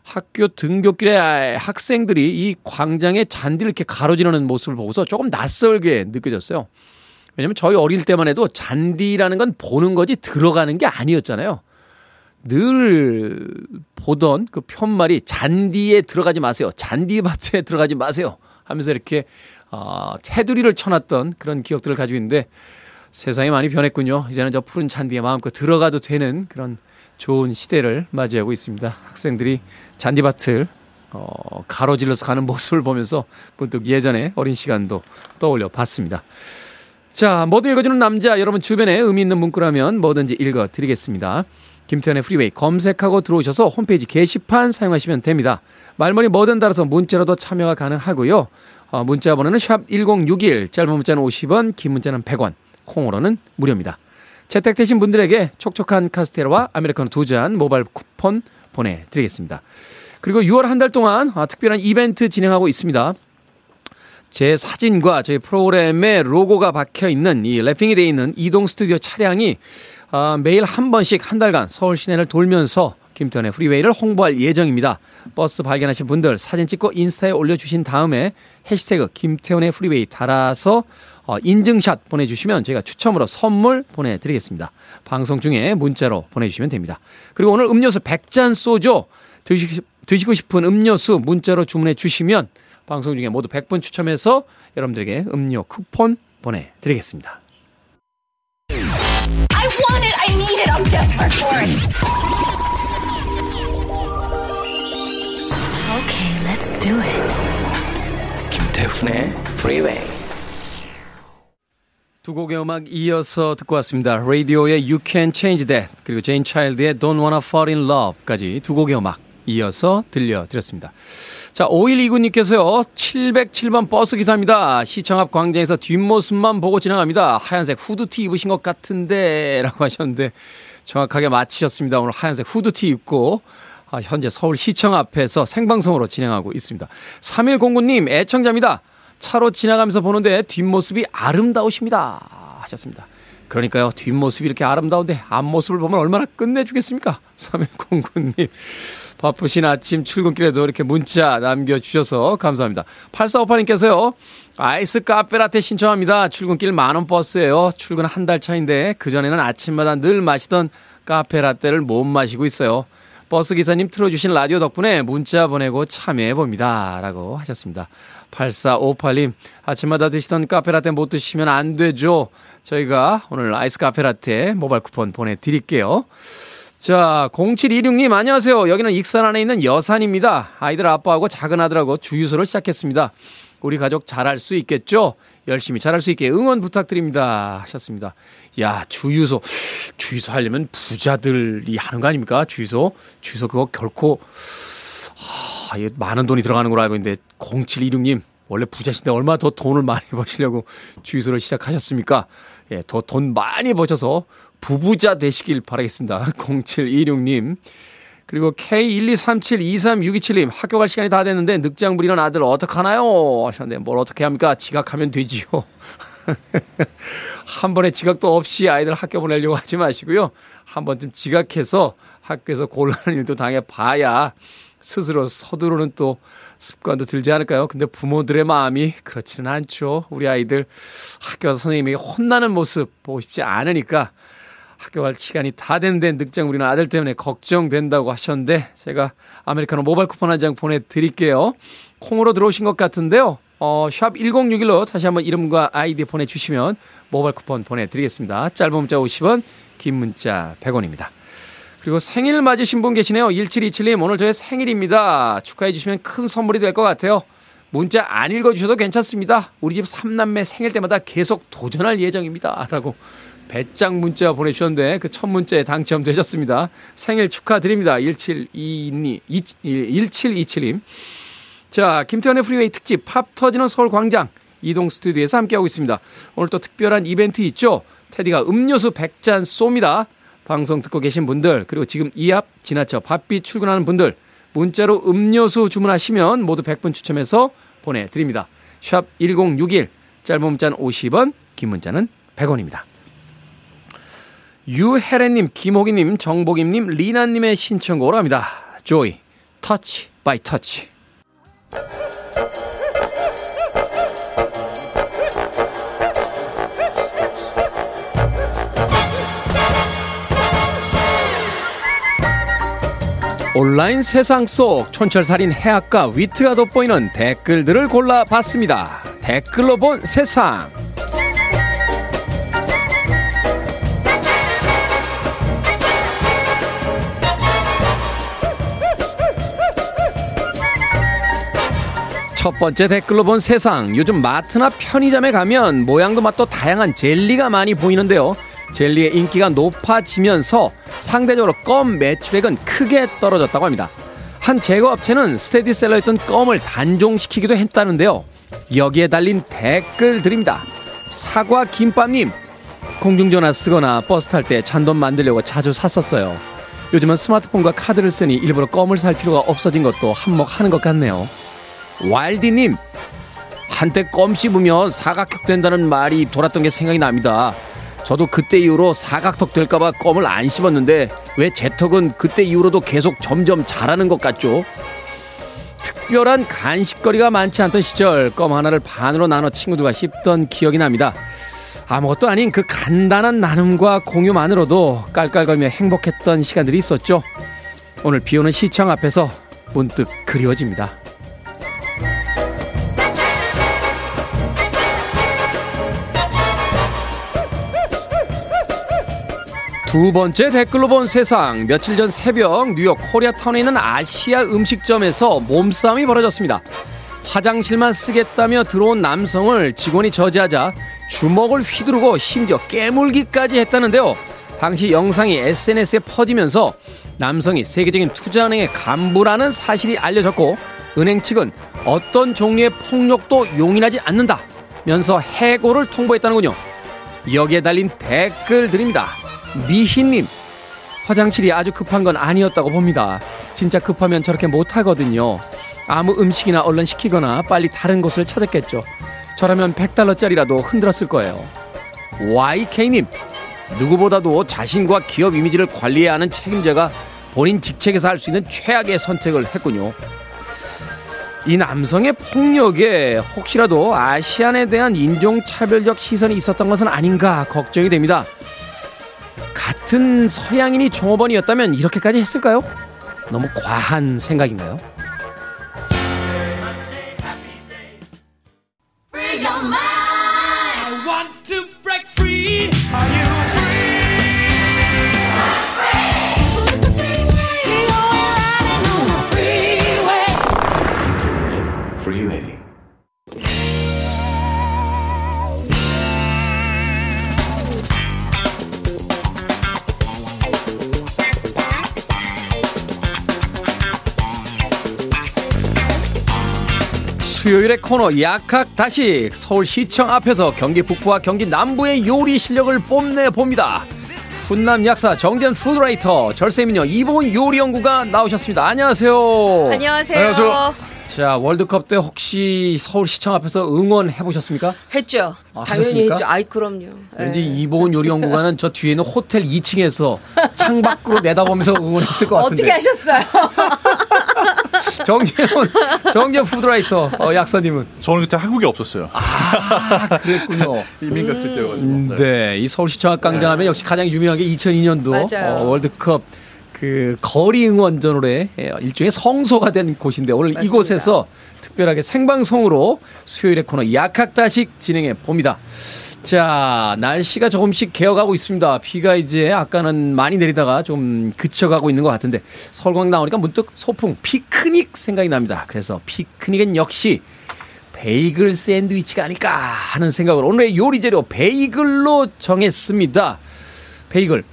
학교 등교길에 학생들이 이 광장에 잔디를 이렇게 가로지르는 모습을 보고서 조금 낯설게 느껴졌어요. 왜냐면 저희 어릴 때만 해도 잔디라는 건 보는 거지 들어가는 게 아니었잖아요. 늘 보던 그 편말이 잔디에 들어가지 마세요. 잔디밭에 들어가지 마세요. 하면서 이렇게 어, 테두리를 쳐놨던 그런 기억들을 가지고 있는데 세상이 많이 변했군요. 이제는 저 푸른 잔디에 마음껏 들어가도 되는 그런 좋은 시대를 맞이하고 있습니다. 학생들이 잔디밭을 어, 가로질러서 가는 모습을 보면서 문득 예전에 어린 시간도 떠올려 봤습니다. 자, 뭐든 읽어주는 남자, 여러분 주변에 의미 있는 문구라면 뭐든지 읽어드리겠습니다. 김태훈의 프리웨이 검색하고 들어오셔서 홈페이지 게시판 사용하시면 됩니다. 말머리 뭐든 달아서 문자로도 참여가 가능하고요. 어, 문자 번호는 샵 1061, 짧은 문자는 50원, 긴 문자는 100원, 콩으로는 무료입니다. 채택되신 분들에게 촉촉한 카스테라와 아메리카노 두 잔 모바일 쿠폰 보내드리겠습니다. 그리고 6월 한 달 동안 아, 특별한 이벤트 진행하고 있습니다. 제 사진과 저희 프로그램의 로고가 박혀 있는 이 wrapping이 되어 있는 이동 스튜디오 차량이 아, 매일 한 번씩 한 달간 서울 시내를 돌면서 김태훈의 프리웨이를 홍보할 예정입니다. 버스 발견하신 분들 사진 찍고 인스타에 올려주신 다음에 해시태그 김태훈의 프리웨이 달아서 어, 인증샷 보내주시면 저희가 추첨으로 선물 보내드리겠습니다. 방송 중에 문자로 보내주시면 됩니다. 그리고 오늘 음료수 100잔 쏘죠. 드시, 드시고 싶은 음료수 문자로 주문해 주시면 방송 중에 모두 100분 추첨해서 여러분들에게 음료 쿠폰 보내드리겠습니다. I want it. I need it. I'm desperate for it. Okay, let's do it. 김태훈의 Freeway. 두 곡의 음악 이어서 듣고 왔습니다. 라디오의 You Can Change That 그리고 제인 차일드의 Don't Wanna Fall in Love까지 두 곡의 음악 이어서 들려드렸습니다. 자, 5129님께서요, 707번 버스 기사입니다. 시청 앞 광장에서 뒷모습만 보고 지나갑니다. 하얀색 후드티 입으신 것 같은데, 라고 하셨는데, 정확하게 맞히셨습니다. 오늘 하얀색 후드티 입고, 아, 현재 서울 시청 앞에서 생방송으로 진행하고 있습니다. 3109님, 애청자입니다. 차로 지나가면서 보는데 뒷모습이 아름다우십니다. 하셨습니다. 그러니까요, 뒷모습이 이렇게 아름다운데 앞모습을 보면 얼마나 끝내주겠습니까? 3109님. 바쁘신 아침 출근길에도 이렇게 문자 남겨주셔서 감사합니다. 8458님께서요. 아이스 카페라테 신청합니다. 출근길 만원 버스예요. 출근 한 달 차인데 그전에는 아침마다 늘 마시던 카페라떼를 못 마시고 있어요. 버스 기사님 틀어주신 라디오 덕분에 문자 보내고 참여해봅니다. 라고 하셨습니다. 8458님, 아침마다 드시던 카페라떼 못 드시면 안 되죠. 저희가 오늘 아이스 카페라떼 모바일 쿠폰 보내드릴게요. 자, 0726님, 안녕하세요. 여기는 익산 안에 있는 여산입니다. 아이들 아빠하고 작은 아들하고 주유소를 시작했습니다. 우리 가족 잘할 수 있겠죠? 열심히 잘할 수 있게 응원 부탁드립니다. 하셨습니다. 야, 주유소. 주유소 하려면 부자들이 하는 거 아닙니까? 주유소. 주유소 그거 결코, 하, 많은 돈이 들어가는 걸로 알고 있는데, 0726님, 원래 부자신데 얼마 더 돈을 많이 버시려고 주유소를 시작하셨습니까? 예, 더 돈 많이 버셔서 부부자 되시길 바라겠습니다. 0726님. 그리고 K123723627님 학교 갈 시간이 다 됐는데 늑장 부리는 아들 어떡하나요? 하셨는데 뭘 어떻게 합니까? 지각하면 되지요. 한 번에 지각도 없이 아이들 학교 보내려고 하지 마시고요. 한 번쯤 지각해서 학교에서 곤란한 일도 당해 봐야 스스로 서두르는 또 습관도 들지 않을까요? 근데 부모들의 마음이 그렇지는 않죠. 우리 아이들 학교 선생님에게 혼나는 모습 보고 싶지 않으니까 학교 갈 시간이 다 됐는데 늑장 우리는 아들 때문에 걱정된다고 하셨는데 제가 아메리카노 모바일 쿠폰 한 장 보내드릴게요. 콩으로 들어오신 것 같은데요. 어, 샵 1061로 다시 한번 이름과 아이디 보내주시면 모바일 쿠폰 보내드리겠습니다. 짧은 문자 50원, 긴 문자 100원입니다. 그리고 생일 맞으신 분 계시네요. 1727님, 오늘 저의 생일입니다. 축하해 주시면 큰 선물이 될 것 같아요. 문자 안 읽어주셔도 괜찮습니다. 우리 집 삼남매 생일 때마다 계속 도전할 예정입니다. 라고 배짱 문자 보내주셨는데 그 첫 문자에 당첨되셨습니다. 생일 축하드립니다. 1722, 1727님. 자, 김태훈의 프리웨이 특집 팝 터지는 서울 광장 이동 스튜디오에서 함께하고 있습니다. 오늘 또 특별한 이벤트 있죠? 테디가 음료수 100잔 쏩니다. 방송 듣고 계신 분들 그리고 지금 이 앞 지나쳐 바삐 출근하는 분들 문자로 음료수 주문하시면 모두 100분 추첨해서 보내드립니다. 샵 1061 짧은 문자는 50원 긴 문자는 100원입니다. 유혜래님, 김호기님, 정복임님, 리나님의 신청곡으로 합니다. Joy, Touch by Touch. 온라인 세상 속 촌철살인 해악과 위트가 돋보이는 댓글들을 골라봤습니다. 댓글로 본 세상. 첫 번째 댓글로 본 세상. 요즘 마트나 편의점에 가면 모양도 맛도 다양한 젤리가 많이 보이는데요. 젤리의 인기가 높아지면서 상대적으로 껌 매출액은 크게 떨어졌다고 합니다. 한 제거업체는 스테디셀러였던 껌을 단종시키기도 했다는데요. 여기에 달린 댓글들입니다. 사과 김밥님, 공중전화 쓰거나 버스 탈 때 잔돈 만들려고 자주 샀었어요. 요즘은 스마트폰과 카드를 쓰니 일부러 껌을 살 필요가 없어진 것도 한몫하는 것 같네요. 와일디님, 한때 껌 씹으면 사각형 된다는 말이 돌았던 게 생각이 납니다. 저도 그때 이후로 사각턱 될까봐 껌을 안 씹었는데 왜 제 턱은 그때 이후로도 계속 점점 자라는 것 같죠? 특별한 간식거리가 많지 않던 시절 껌 하나를 반으로 나눠 친구들과 씹던 기억이 납니다. 아무것도 아닌 그 간단한 나눔과 공유만으로도 깔깔거리며 행복했던 시간들이 있었죠. 오늘 비 오는 시청 앞에서 문득 그리워집니다. 두 번째 댓글로 본 세상. 며칠 전 새벽 뉴욕 코리아타운에 있는 아시아 음식점에서 몸싸움이 벌어졌습니다. 화장실만 쓰겠다며 들어온 남성을 직원이 저지하자 주먹을 휘두르고 심지어 깨물기까지 했다는데요. 당시 영상이 SNS에 퍼지면서 남성이 세계적인 투자은행의 간부라는 사실이 알려졌고 은행 측은 어떤 종류의 폭력도 용인하지 않는다면서 해고를 통보했다는군요. 여기에 달린 댓글들입니다. 미희님, 화장실이 아주 급한 건 아니었다고 봅니다. 진짜 급하면 저렇게 못하거든요. 아무 음식이나 얼른 시키거나 빨리 다른 곳을 찾았겠죠. 저라면 100달러짜리라도 흔들었을 거예요. YK님, 누구보다도 자신과 기업 이미지를 관리해야 하는 책임자가 본인 직책에서 할 수 있는 최악의 선택을 했군요. 이 남성의 폭력에 혹시라도 아시안에 대한 인종차별적 시선이 있었던 것은 아닌가 걱정이 됩니다. 같은 서양인이 종업원이었다면 이렇게까지 했을까요? 너무 과한 생각인가요? 수요일의 코너 약학 다식 서울시청 앞에서 경기 북부와 경기 남부의 요리 실력을 뽐내 봅니다. 훈남 약사 정전 푸드라이터 절세미녀 이보은 요리연구가 나오셨습니다. 안녕하세요. 안녕하세요. 안녕하세요. 자 월드컵 때 혹시 서울시청 앞에서 응원해 보셨습니까? 했죠. 아, 당연히 하셨습니까? 했죠. 아이 그럼요. 왠지 예. 이보은 요리연구가는 저 뒤에 있는 호텔 2층에서 창밖으로 내다보면서 응원했을 것 같은데. 어떻게 하셨어요? 정재훈, 정재훈 푸드라이터 어, 약사님은 저는 그때 한국에 없었어요. 아, 그랬군요. 이민 갔을 때여가지고. 음, 네, 이 서울시 정학광장 하면 역시 가장 유명한 게 2002년도 맞아요. 어, 월드컵 그 거리 응원전으로 일종의 성소가 된 곳인데 오늘 맞습니다. 이곳에서 특별하게 생방송으로 수요일의 코너 약학다식 진행해 봅니다. 자, 날씨가 조금씩 개어가고 있습니다. 비가 이제 아까는 많이 내리다가 좀 그쳐가고 있는 것 같은데 서울광 나오니까 문득 소풍 피크닉 생각이 납니다. 그래서 피크닉은 역시 베이글 샌드위치가 아닐까 하는 생각으로 오늘의 요리 재료 베이글로 정했습니다. 베이글.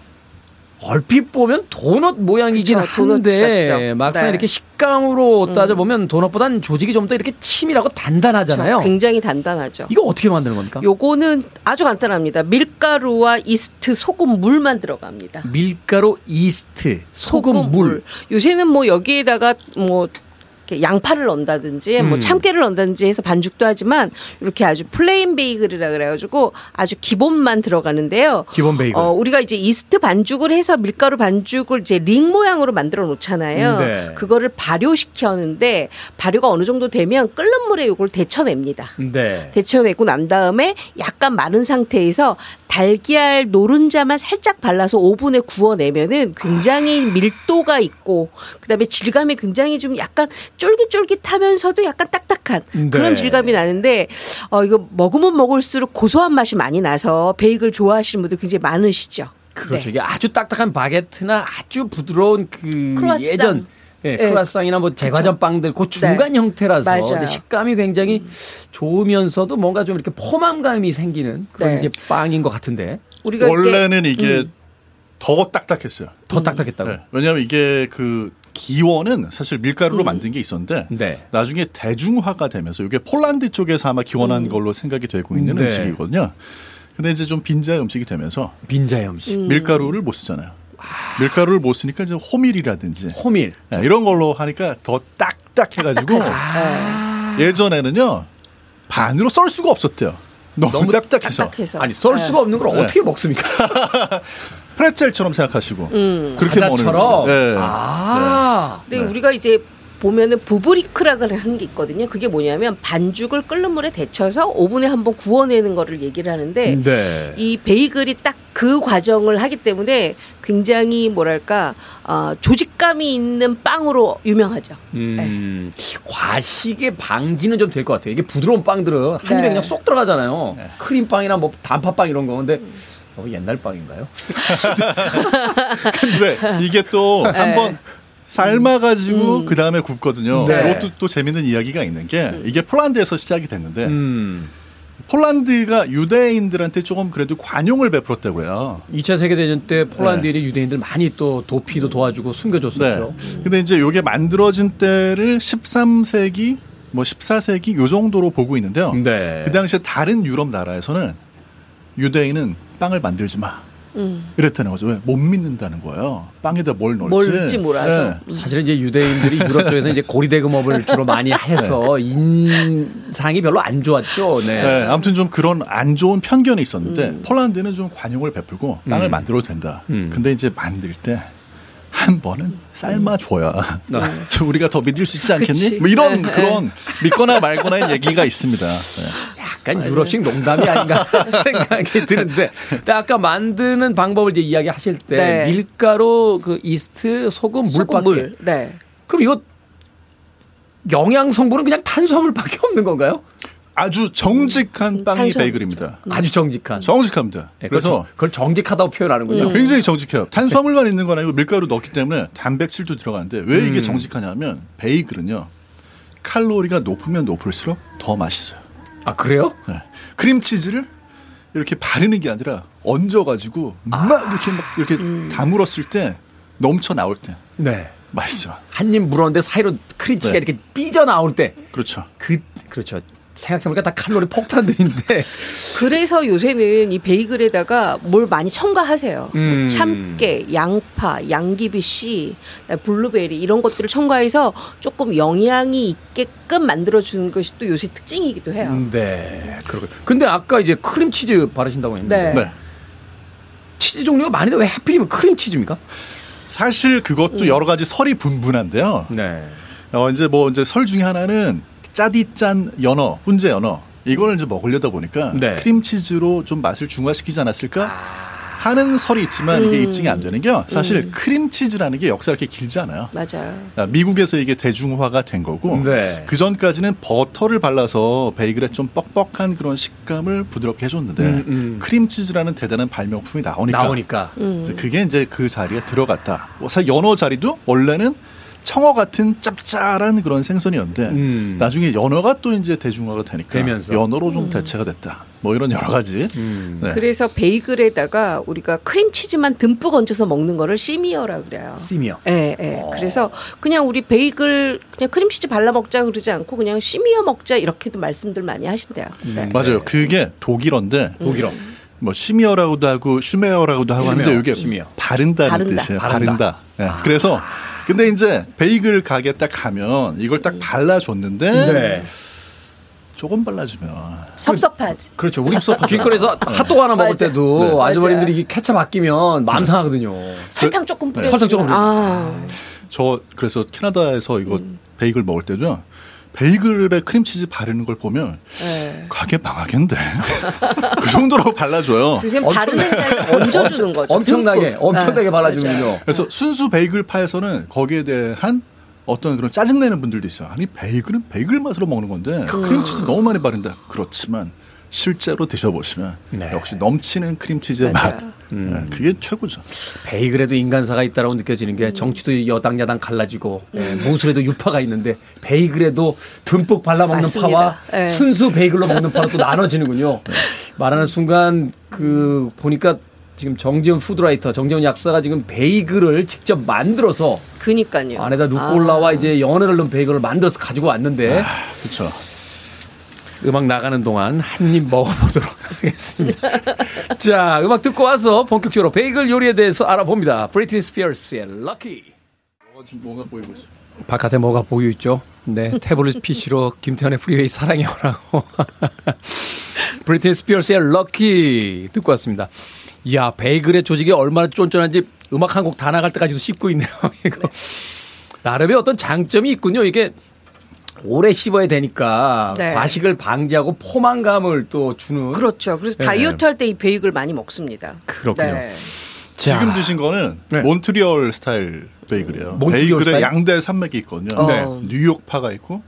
얼핏 보면 도넛 모양이긴 그쵸, 한데. 막상 네. 이렇게 식감으로 따져보면 도넛보단 조직이 좀 더 이렇게 치밀하고 단단하잖아요. 굉장히 단단하죠. 이거 어떻게 만드는 겁니까? 요거는 아주 간단합니다. 밀가루와 이스트, 소금, 물만 들어갑니다. 밀가루, 이스트, 소금, 물. 요새는 뭐 여기에다가 뭐 이렇게 양파를 넣는다든지 뭐 음. 참깨를 넣는다든지 해서 반죽도 하지만 이렇게 아주 plain 베이글이라 그래가지고 아주 기본만 들어가는데요. 기본 베이글. 어, 우리가 이제 이스트 반죽을 해서 밀가루 반죽을 이제 링 모양으로 만들어 놓잖아요. 네. 그거를 발효시켰는데 발효가 어느 정도 되면 끓는 물에 이걸 데쳐냅니다. 네. 데쳐내고 난 다음에 약간 마른 상태에서 달걀 노른자만 살짝 발라서 오븐에 구워내면은 굉장히 밀도가 있고 그다음에 질감이 굉장히 좀 약간 쫄깃쫄깃하면서도 약간 딱딱한 네. 그런 질감이 나는데 어 이거 먹으면 먹을수록 고소한 맛이 많이 나서 베이글 좋아하시는 분들 굉장히 많으시죠. 그렇죠. 네. 이게 아주 딱딱한 바게트나 아주 부드러운 그 크루아상. 예전 예, 네. 크루아상이나 뭐 제과점 빵들 그 중간 네. 형태라서. 음. 식감이 굉장히 좋으면서도 뭔가 좀 이렇게 포만감이 생기는 그런 네. 이제 빵인 것 같은데 우리가 원래는 이게 음. 더 딱딱했어요. 더 딱딱했다고. 네. 왜냐하면 이게 그 기원은 사실 밀가루로 만든 게 있었는데 네. 나중에 대중화가 되면서 이게 폴란드 쪽에서 아마 기원한 음. 걸로 생각이 되고 있는 네. 음식이거든요. 근데 이제 좀 빈자 음식이 되면서 빈자의 음식. 음. 밀가루를 못 쓰잖아요. 밀가루를 못 쓰니까 이제 호밀이라든지 호밀. 네, 이런 걸로 하니까 더 딱딱해가지고 예전에는요 반으로 썰 수가 없었대요. 너무, 너무 딱딱해서 딱딱해서. 아니 썰 네. 수가 없는 걸 네. 어떻게 먹습니까? 프레첼처럼 생각하시고 음. 그렇게 먹는 과자처럼. 네. 아. 근데 네. 우리가 이제 보면은 부브리크라고 하는 게 있거든요. 그게 뭐냐면 반죽을 끓는 물에 데쳐서 오븐에 한 번 구워내는 거를 얘기를 하는데 네. 이 베이글이 딱 그 과정을 하기 때문에 굉장히 뭐랄까 어, 조직감이 있는 빵으로 유명하죠. 음, 과식의 방지는 좀 될 것 같아요. 이게 부드러운 빵들은 한 입에 네. 그냥 쏙 들어가잖아요. 크림빵이나 뭐 단팥빵 이런 거. 근데 너 무 옛날 빵인가요? 근데 이게 또 한번 삶아가지고 그 다음에 굽거든요. 네. 이것도 또 재밌는 이야기가 있는 게 이게 폴란드에서 시작이 됐는데 음. 폴란드가 유대인들한테 조금 그래도 관용을 베풀었다고 해요. 2차 세계대전 때 폴란드인이 유대인들 많이 또 도피도 도와주고 숨겨줬었죠. 네. 근데 이제 이게 만들어진 때를 13세기, 뭐 14세기 요 정도로 보고 있는데요. 네. 그 당시에 다른 유럽 나라에서는 유대인은 빵을 만들지 마. 이랬다는 거죠. 왜? 못 믿는다는 거예요. 빵에다 뭘 넣을지. 뭘 넣을지 몰라서. 네. 사실은 이제 유대인들이 유럽 쪽에서 이제 고리대금업을 주로 많이 해서 인상이 별로 안 좋았죠. 네. 네, 아무튼 좀 그런 안 좋은 편견이 있었는데 폴란드는 좀 관용을 베풀고 빵을 음. 만들어도 된다. 음. 근데 이제 만들 때 한 번은 삶아줘야 우리가 더 믿을 수 있지 않겠니? 뭐 이런 네. 그런 믿거나 말거나의 얘기가 있습니다. 네. 약간 유럽식 농담이 아닌가 생각이 드는데 아까 만드는 방법을 이제 이야기하실 때 네. 밀가루 그 이스트 소금 물밖에. 네. 그럼 이거 영양 성분은 그냥 탄수화물밖에 없는 건가요? 아주 정직한 빵이 탄수화물 베이글입니다. 아주 정직한. 정직합니다. 네, 그래서 그걸 정직하다고 표현하는군요. 굉장히 정직해요. 탄수화물만 있는 건 아니고 밀가루 넣기 때문에 단백질도 들어가는데 왜 이게 음. 정직하냐면 베이글은요 칼로리가 높으면 높을수록 더 맛있어요. 아 그래요? 네. 크림치즈를 이렇게 바르는 게 아니라 얹어가지고 막 이렇게 막 이렇게 다물었을 때 넘쳐 나올 때 네. 맛있어요. 한입 물었는데 사이로 크림치즈가 네. 이렇게 삐져 나올 때 그렇죠. 그 그렇죠. 생각해보니까 다 칼로리 폭탄들인데 그래서 요새는 이 베이글에다가 뭘 많이 첨가하세요. 뭐 음. 참깨, 양파, 양귀비 씨, 블루베리 이런 것들을 첨가해서 조금 영양이 있게끔 만들어주는 것이 또 요새 특징이기도 해요. 네. 그러고 근데 아까 이제 크림치즈 바르신다고 했는데 네. 네. 치즈 종류가 많은데 왜 하필이면 크림치즈입니까? 사실 그것도 여러 가지 설이 분분한데요. 네. 어, 이제 뭐 이제 설 중에 하나는 짜디짠 연어, 훈제 연어 이걸 이제 먹으려다 보니까 네. 크림치즈로 좀 맛을 중화시키지 않았을까 하는 설이 있지만 이게 입증이 안 되는 게 사실 크림치즈라는 게 역사가 그렇게 길지 않아요. 맞아요. 아, 미국에서 이게 대중화가 된 거고 네. 그 전까지는 버터를 발라서 베이글에 좀 뻑뻑한 그런 식감을 부드럽게 해줬는데 음, 음. 크림치즈라는 대단한 발명품이 나오니까, 나오니까. 이제 그게 이제 그 자리에 들어갔다. 뭐 사실 연어 자리도 원래는 청어 같은 짭짤한 그런 생선이었는데 음. 나중에 연어가 또 이제 대중화가 되니까 되면서. 연어로 좀 대체가 됐다. 뭐 이런 여러 가지. 음. 네. 그래서 베이글에다가 우리가 크림치즈만 듬뿍 얹어서 먹는 거를 schmear라 그래요. schmear. 예, 예. 그래서 그냥 우리 베이글 그냥 크림치즈 발라 먹자 그러지 않고 그냥 schmear 먹자 이렇게도 말씀들 많이 하신대요. 네. 맞아요. 그게 독일어인데 독일어. 뭐 schmear라고도 하고 schmear라고도 하고 하는데 schmear, 이게 schmear. 바른다는 바른다. 뜻이에요. 바른다. 바른다. 예. 그래서 근데 이제 베이글 가게 딱 가면 이걸 딱 발라줬는데 네. 조금 발라주면 섭섭하지. 그렇죠. 우리 길거리에서 핫도그 하나 먹을 맞아. 때도 네. 아주머님들이 케찹 아끼면 마음 상하거든요. 설탕 조금 뿌려. 설탕 조금 뿌려. 아, 저 그래서 캐나다에서 이거 베이글 먹을 때도 베이글에 크림치즈 바르는 걸 보면 예. 가게 망하겠는데 그 정도로 발라줘요. 그냥 바르는 게 아니라 얹어주는 거죠. 엄청나게 듬뿍. 엄청나게 아, 발라주는군요. 그래서 순수 베이글 파에서는 거기에 대한 어떤 그런 짜증내는 분들도 있어요. 아니 베이글은 베이글 맛으로 먹는 건데 크림치즈 너무 많이 바른다. 그렇지만 실제로 드셔보시면 네. 역시 넘치는 크림치즈의 맛. 네, 그게 최고죠. 베이글에도 인간사가 있다라고 느껴지는 게 정치도 여당 야당 갈라지고 예, 무술에도 유파가 있는데 베이글에도 듬뿍 발라먹는 맞습니다. 파와 예. 순수 베이글로 먹는 파로 또 나눠지는군요. 말하는 순간 그 보니까 지금 정재훈 food writer 정재훈 약사가 지금 베이글을 직접 만들어서 그니까요. 안에다 루꼴라와 이제 연어를 넣은 베이글을 만들어서 가지고 왔는데 그렇죠. 음악 나가는 동안 한 입 먹어보도록 하겠습니다. 자, 음악 듣고 와서 본격적으로 베이글 요리에 대해서 알아봅니다. 브리트니 스피어스의 Lucky. 지금 뭔가 보이고 있어. 바깥에 뭐가 보여 있죠? 네, 태블릿 PC로 김태현의 프리웨이 사랑해요라고. 브리트니 스피어스의 Lucky 듣고 왔습니다. 이야, 베이글의 조직이 얼마나 쫀쫀한지 음악 한 곡 다 나갈 때까지도 씹고 있네요. 이거. 나름의 어떤 장점이 있군요. 이게 오래 씹어야 되니까 네. 과식을 방지하고 포만감을 또 주는. 그렇죠. 그래서 네. 다이어트 할 때 이 베이글 많이 먹습니다. 그렇군요. 네. 자, 지금 드신 거는 네. 몬트리올 스타일 베이글이에요. 몬트리올 베이글에 스타일? 양대 산맥이 있거든요. 어. 네. 뉴욕파가 있고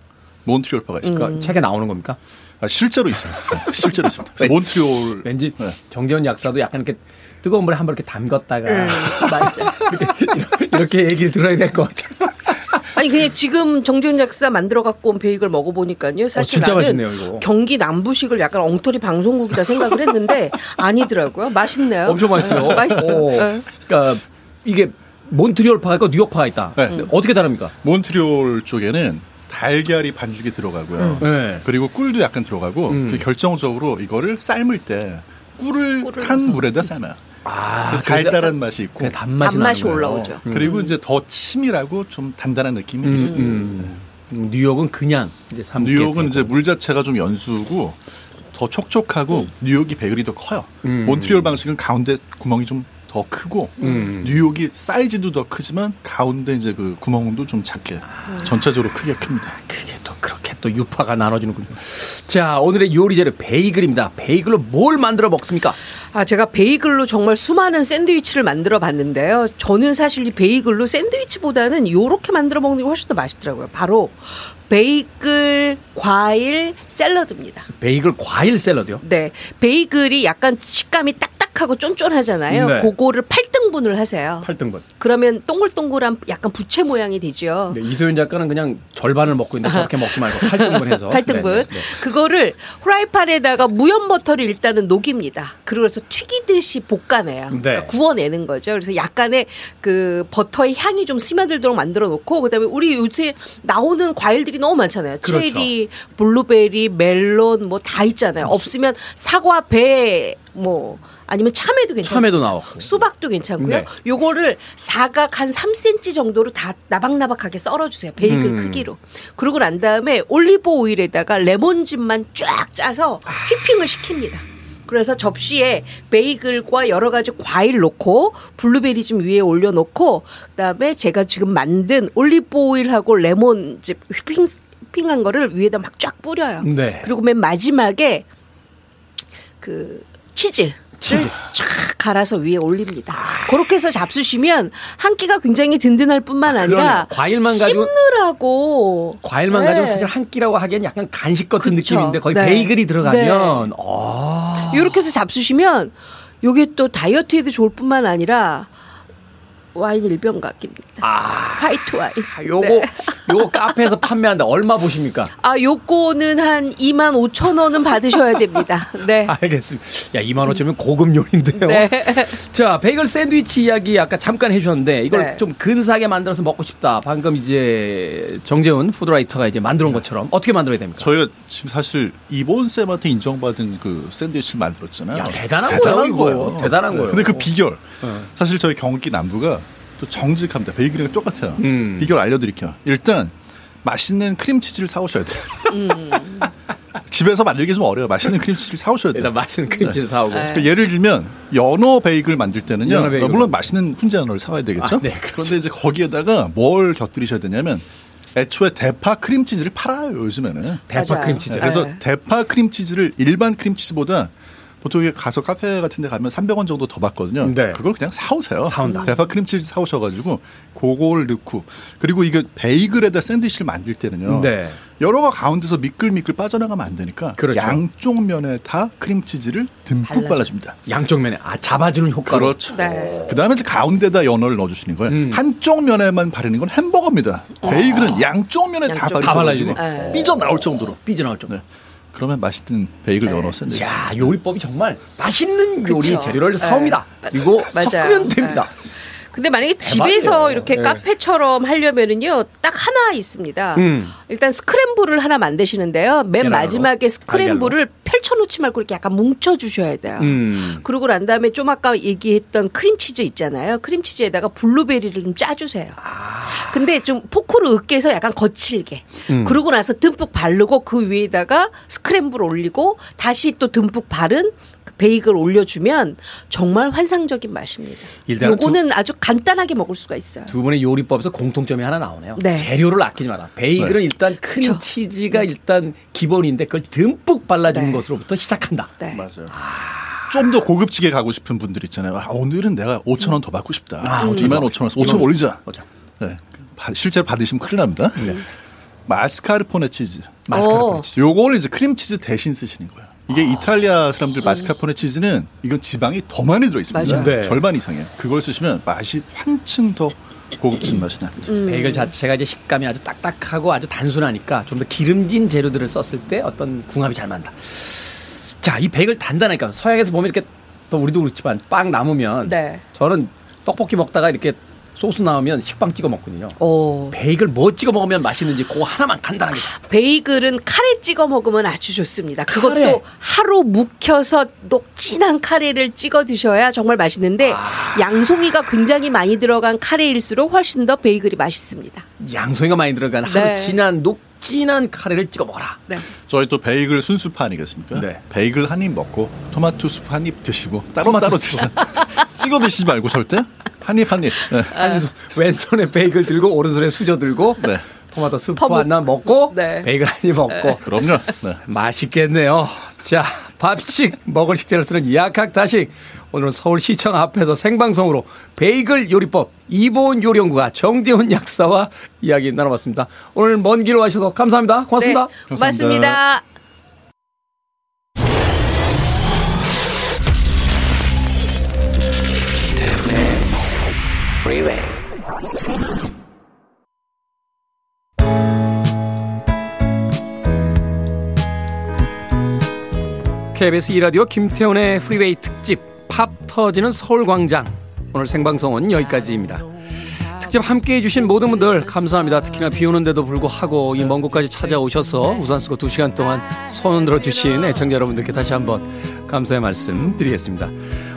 몬트리올 파가 있어요. 그러니까 책에 나오는 겁니까? 아, 실제로 있어요. 네, 실제로 있습니다. 몬트리올 왠지 네. 정재훈 약사도 약간 이렇게 뜨거운 물에 한번 이렇게 담갔다가 음, 맞아. 이렇게 얘기를 들어야 될 것 같아요. 아니 그냥 지금 정지훈 작사 만들어 갖고 온 베이글 먹어보니까요. 사실 어, 진짜 나는 맛있네요, 이거. 경기 남부식을 약간 엉터리 방송국이다 생각을 했는데 아니더라고요. 맛있네요. 엄청 맛있어요. 네, 맛있어. 오. 네. 그러니까 이게 몬트리올 파가 있고 뉴욕 파가 있다. 네. 어떻게 다릅니까? 몬트리올 쪽에는 달걀이 반죽이 들어가고요. 네. 그리고 꿀도 약간 들어가고 음. 그리고 결정적으로 이거를 삶을 때 꿀을 꿀을 탄 넣어서. 물에다 삶아요. 아, 그래서 달달한 맛이 있고 그냥 단맛이, 단맛이. 올라오죠. 그리고 이제 더 치밀하고 좀 단단한 느낌이 음, 있습니다. 음. 뉴욕은 그냥 이제 뉴욕은 되고. 이제 물 자체가 좀 연수고 더 촉촉하고 뉴욕이 베이글이 더 커요. 음. 몬트리올 방식은 가운데 구멍이 좀 더 크고 음. 뉴욕이 사이즈도 더 크지만 가운데 이제 그 구멍도 좀 작게 전체적으로 크게 큽니다. 그게 또 그렇게 또 유파가 나눠지는군요. 자, 오늘의 요리 재료 베이글입니다. 베이글로 뭘 만들어 먹습니까? 아, 제가 베이글로 정말 수많은 샌드위치를 만들어 봤는데요. 저는 사실 이 베이글로 샌드위치보다는 요렇게 만들어 먹는 게 훨씬 더 맛있더라고요. 바로 베이글 과일 샐러드입니다. 베이글 과일 샐러드요. 네. 베이글이 약간 식감이 딱 딱하고 쫀쫀하잖아요. 네. 그거를 8등분을 하세요. 8등분. 그러면 동글동글한 약간 부채 모양이 되죠. 네, 이소연 작가는 그냥 절반을 먹고 있는데 저렇게 먹지 말고 8등분 해서. 8등분. 네, 네, 네. 그거를 후라이팬에다가 무염 버터를 일단은 녹입니다. 그러고서 튀기듯이 볶아내요. 네. 그러니까 구워내는 거죠. 그래서 약간의 그 버터의 향이 좀 스며들도록 만들어 놓고 그다음에 우리 요새 나오는 과일들이 너무 많잖아요. 그렇죠. 체리, 블루베리, 멜론 뭐 다 있잖아요. 없으면 사과, 배, 뭐 아니면 참외도 괜찮습니다. 참외도 나왔고. 수박도 괜찮고요. 네. 요거를 사각 한 3cm 정도로 다 나박나박하게 썰어 주세요. 베이글 음. 크기로. 그러고 난 다음에 올리브 오일에다가 레몬즙만 쫙 짜서 whipping을 시킵니다. 그래서 접시에 베이글과 여러 가지 과일 넣고 블루베리 좀 위에 올려놓고 그다음에 제가 지금 만든 올리브 오일하고 레몬 이제 whipping 휘핑한 거를 위에다 막 쫙 뿌려요. 네. 그리고 맨 마지막에 그 치즈. 쫙 갈아서 위에 올립니다. 그렇게 해서 잡수시면 한 끼가 굉장히 든든할 뿐만 아니라 그러네요. 과일만 가지고- 씹느라고 과일만 네. 가지고 사실 한 끼라고 하기엔 약간 간식 같은 그쵸. 느낌인데 거의 네. 베이글이 들어가면 어. 이렇게 해서 잡수시면 요게 또 다이어트에도 좋을 뿐만 아니라 와인 일병각입니다. 화이트 와인. 아, 요거 네. 요거 카페에서 판매한다. 얼마 보십니까? 아 요거는 한 2만 5천 원은 받으셔야 됩니다. 네. 알겠습니다. 야, 2만 5천이면 고급 요리인데요. 네. 자, 베이글 샌드위치 이야기 아까 잠깐 해주셨는데 이걸 네. 좀 근사하게 만들어서 먹고 싶다. 방금 이제 정재훈 food writer가 이제 만들어 온 것처럼 어떻게 만들어야 됩니까? 저희가 지금 사실 이본 쌤한테 인정받은 그 샌드위치를 만들었잖아요. 야, 대단한 대단한 거예요. 거예요. 대단한 거예요. 근데 그 비결 어. 사실 저희 경기 남부가 또 정직합니다. 베이글이랑 똑같아요. 음. 비결 알려드릴게요. 일단 맛있는 크림치즈를 사오셔야 돼요. 음. 집에서 만들기 좀 어려요. 맛있는 크림치즈를 사오셔야 돼요. 일단 맛있는 크림치즈 사오고. 네. 그러니까 예를 들면 연어 베이글 만들 때는요. 연어 베이글. 물론 맛있는 훈제 연어를 사와야 되겠죠. 아, 네, 그렇죠. 그런데 이제 거기에다가 뭘 곁들이셔야 되냐면 애초에 대파 크림치즈를 팔아요 요즘에는. 대파 맞아요. 크림치즈. 그래서 네. 대파 크림치즈를 일반 크림치즈보다 보통 가서 카페 같은 데 가면 300원 정도 더 받거든요. 네. 그걸 그냥 사오세요. 사온다. 대파 크림치즈 사오셔가지고 그걸 넣고 그리고 이게 베이글에다 샌드위치를 만들 때는요. 네. 여러가 가운데서 미끌미끌 빠져나가면 안 되니까 그렇죠. 양쪽 면에 다 크림치즈를 듬뿍 발라줘. 발라줍니다. 양쪽 면에 아 잡아주는 효과로. 그렇죠. 네. 그 다음에 이제 가운데다 연어를 넣어주시는 거예요. 음. 한쪽 면에만 바르는 건 햄버거입니다. 베이글은 양쪽 면에 다 양쪽. 다 발라주고. 네. 삐져 나올 정도로. 삐져 나올 정도. 네. 그러면 맛있는 베이글 연어 샌드위치. 야 요리법이 정말 맛있는 요리 그쵸. 재료를 네. 사옵니다. 그리고 맞아요. 섞으면 됩니다. 근데 만약에. 집에서 이렇게 네. 카페처럼 하려면은요 딱 하나 있습니다. 음. 일단 스크램블을 하나 만드시는데요. 맨 계란으로? 마지막에 스크램블을 펼쳐놓지 말고 이렇게 약간 뭉쳐주셔야 돼요. 음. 그러고 난 다음에 좀 아까 얘기했던 크림치즈 있잖아요. 크림치즈에다가 블루베리를 좀 짜주세요. 근데 좀 포크로 으깨서 약간 거칠게. 음. 그러고 나서 듬뿍 바르고 그 위에다가 스크램블 올리고 다시 또 듬뿍 바른 그 베이글 올려주면 정말 환상적인 맛입니다. 요거는 아주 간단하게 먹을 수가 있어요. 두 분의 요리법에서 공통점이 하나 나오네요. 네. 재료를 아끼지 마라. 베이글은 네. 일단 크림 치즈가 일단 기본인데 그걸 듬뿍 발라주는 네. 것으로부터 시작한다. 네. 맞아요. 좀더 고급지게 가고 싶은 분들 있잖아요. 아, 오늘은 내가 5천 원 더 받고 싶다. 아, 2만 5천 원, 5천 원 올리자. 네. 바- 실제로 받으시면 큰일 납니다. 마스카르포네 치즈. 마스카르포네 오. 치즈. 요걸 이제 크림 치즈 대신 쓰시는 거예요. 이게 이탈리아 사람들 마스카포네 치즈는 이건 지방이 더 많이 들어있습니다. 맞아요. 네. 절반 이상이에요. 그걸 쓰시면 맛이 한층 더 고급진 맛이 납니다. 베이글 자체가 이제 식감이 아주 딱딱하고 아주 단순하니까 좀 더 기름진 재료들을 썼을 때 어떤 궁합이 잘 맞는다. 자, 이 베이글 단단하니까 서양에서 보면 이렇게 또 우리도 그렇지만 빵 남으면 네. 저는 떡볶이 먹다가 이렇게 소스 나오면 식빵 찍어 먹거든요. 오. 베이글 뭐 찍어 먹으면 맛있는지 그거 하나만 간단하게. 베이글은 카레 찍어 먹으면 아주 좋습니다. 그것도 카레. 하루 묵혀서 녹진한 카레를 찍어 드셔야 정말 맛있는데 아. 양송이가 굉장히 많이 들어간 카레일수록 훨씬 더 베이글이 맛있습니다. 양송이가 많이 들어간 하루 네. 진한 녹 진한 카레를 찍어 먹어라. 네. 저희 또 베이글 순수파 아니겠습니까? 네. 베이글 한 입 먹고 토마토 수프 한 입 드시고 따로 따로 드세요. 찍어 드시지 말고 절대 한 입 한 입. 네. 한 손, 왼손에 베이글 들고 오른손에 수저 들고 네. 토마토 스프 퍼먹- 하나 먹고 네. 베이글 한 입 먹고 그럼요. 네. 맛있겠네요. 자, 밥식 먹을 식재를 쓰는 약학다식. 오늘은 서울시청 앞에서 생방송으로 베이글 요리법 이보은 요리연구가 정재훈 약사와 이야기 나눠봤습니다. 오늘 먼길 와주셔서 감사합니다. 고맙습니다. 네, 고맙습니다. KBS 2라디오 김태훈의 프리웨이 특집 팝 터지는 서울광장 오늘 생방송은 여기까지입니다. 특집 함께 해 주신 모든 분들 감사합니다. 특히나 비 오는데도 불구하고 이 먼 곳까지 찾아오셔서 우산 쓰고 2시간 동안 손 들어주신 애청자 여러분들께 다시 한번 감사의 말씀 드리겠습니다.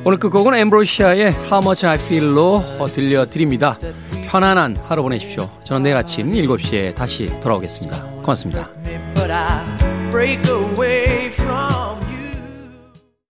오늘 끝곡은 Ambrosia의 How Much I Feel로 들려드립니다. 편안한 하루 보내십시오. 저는 내일 아침 7시에 다시 돌아오겠습니다. 고맙습니다.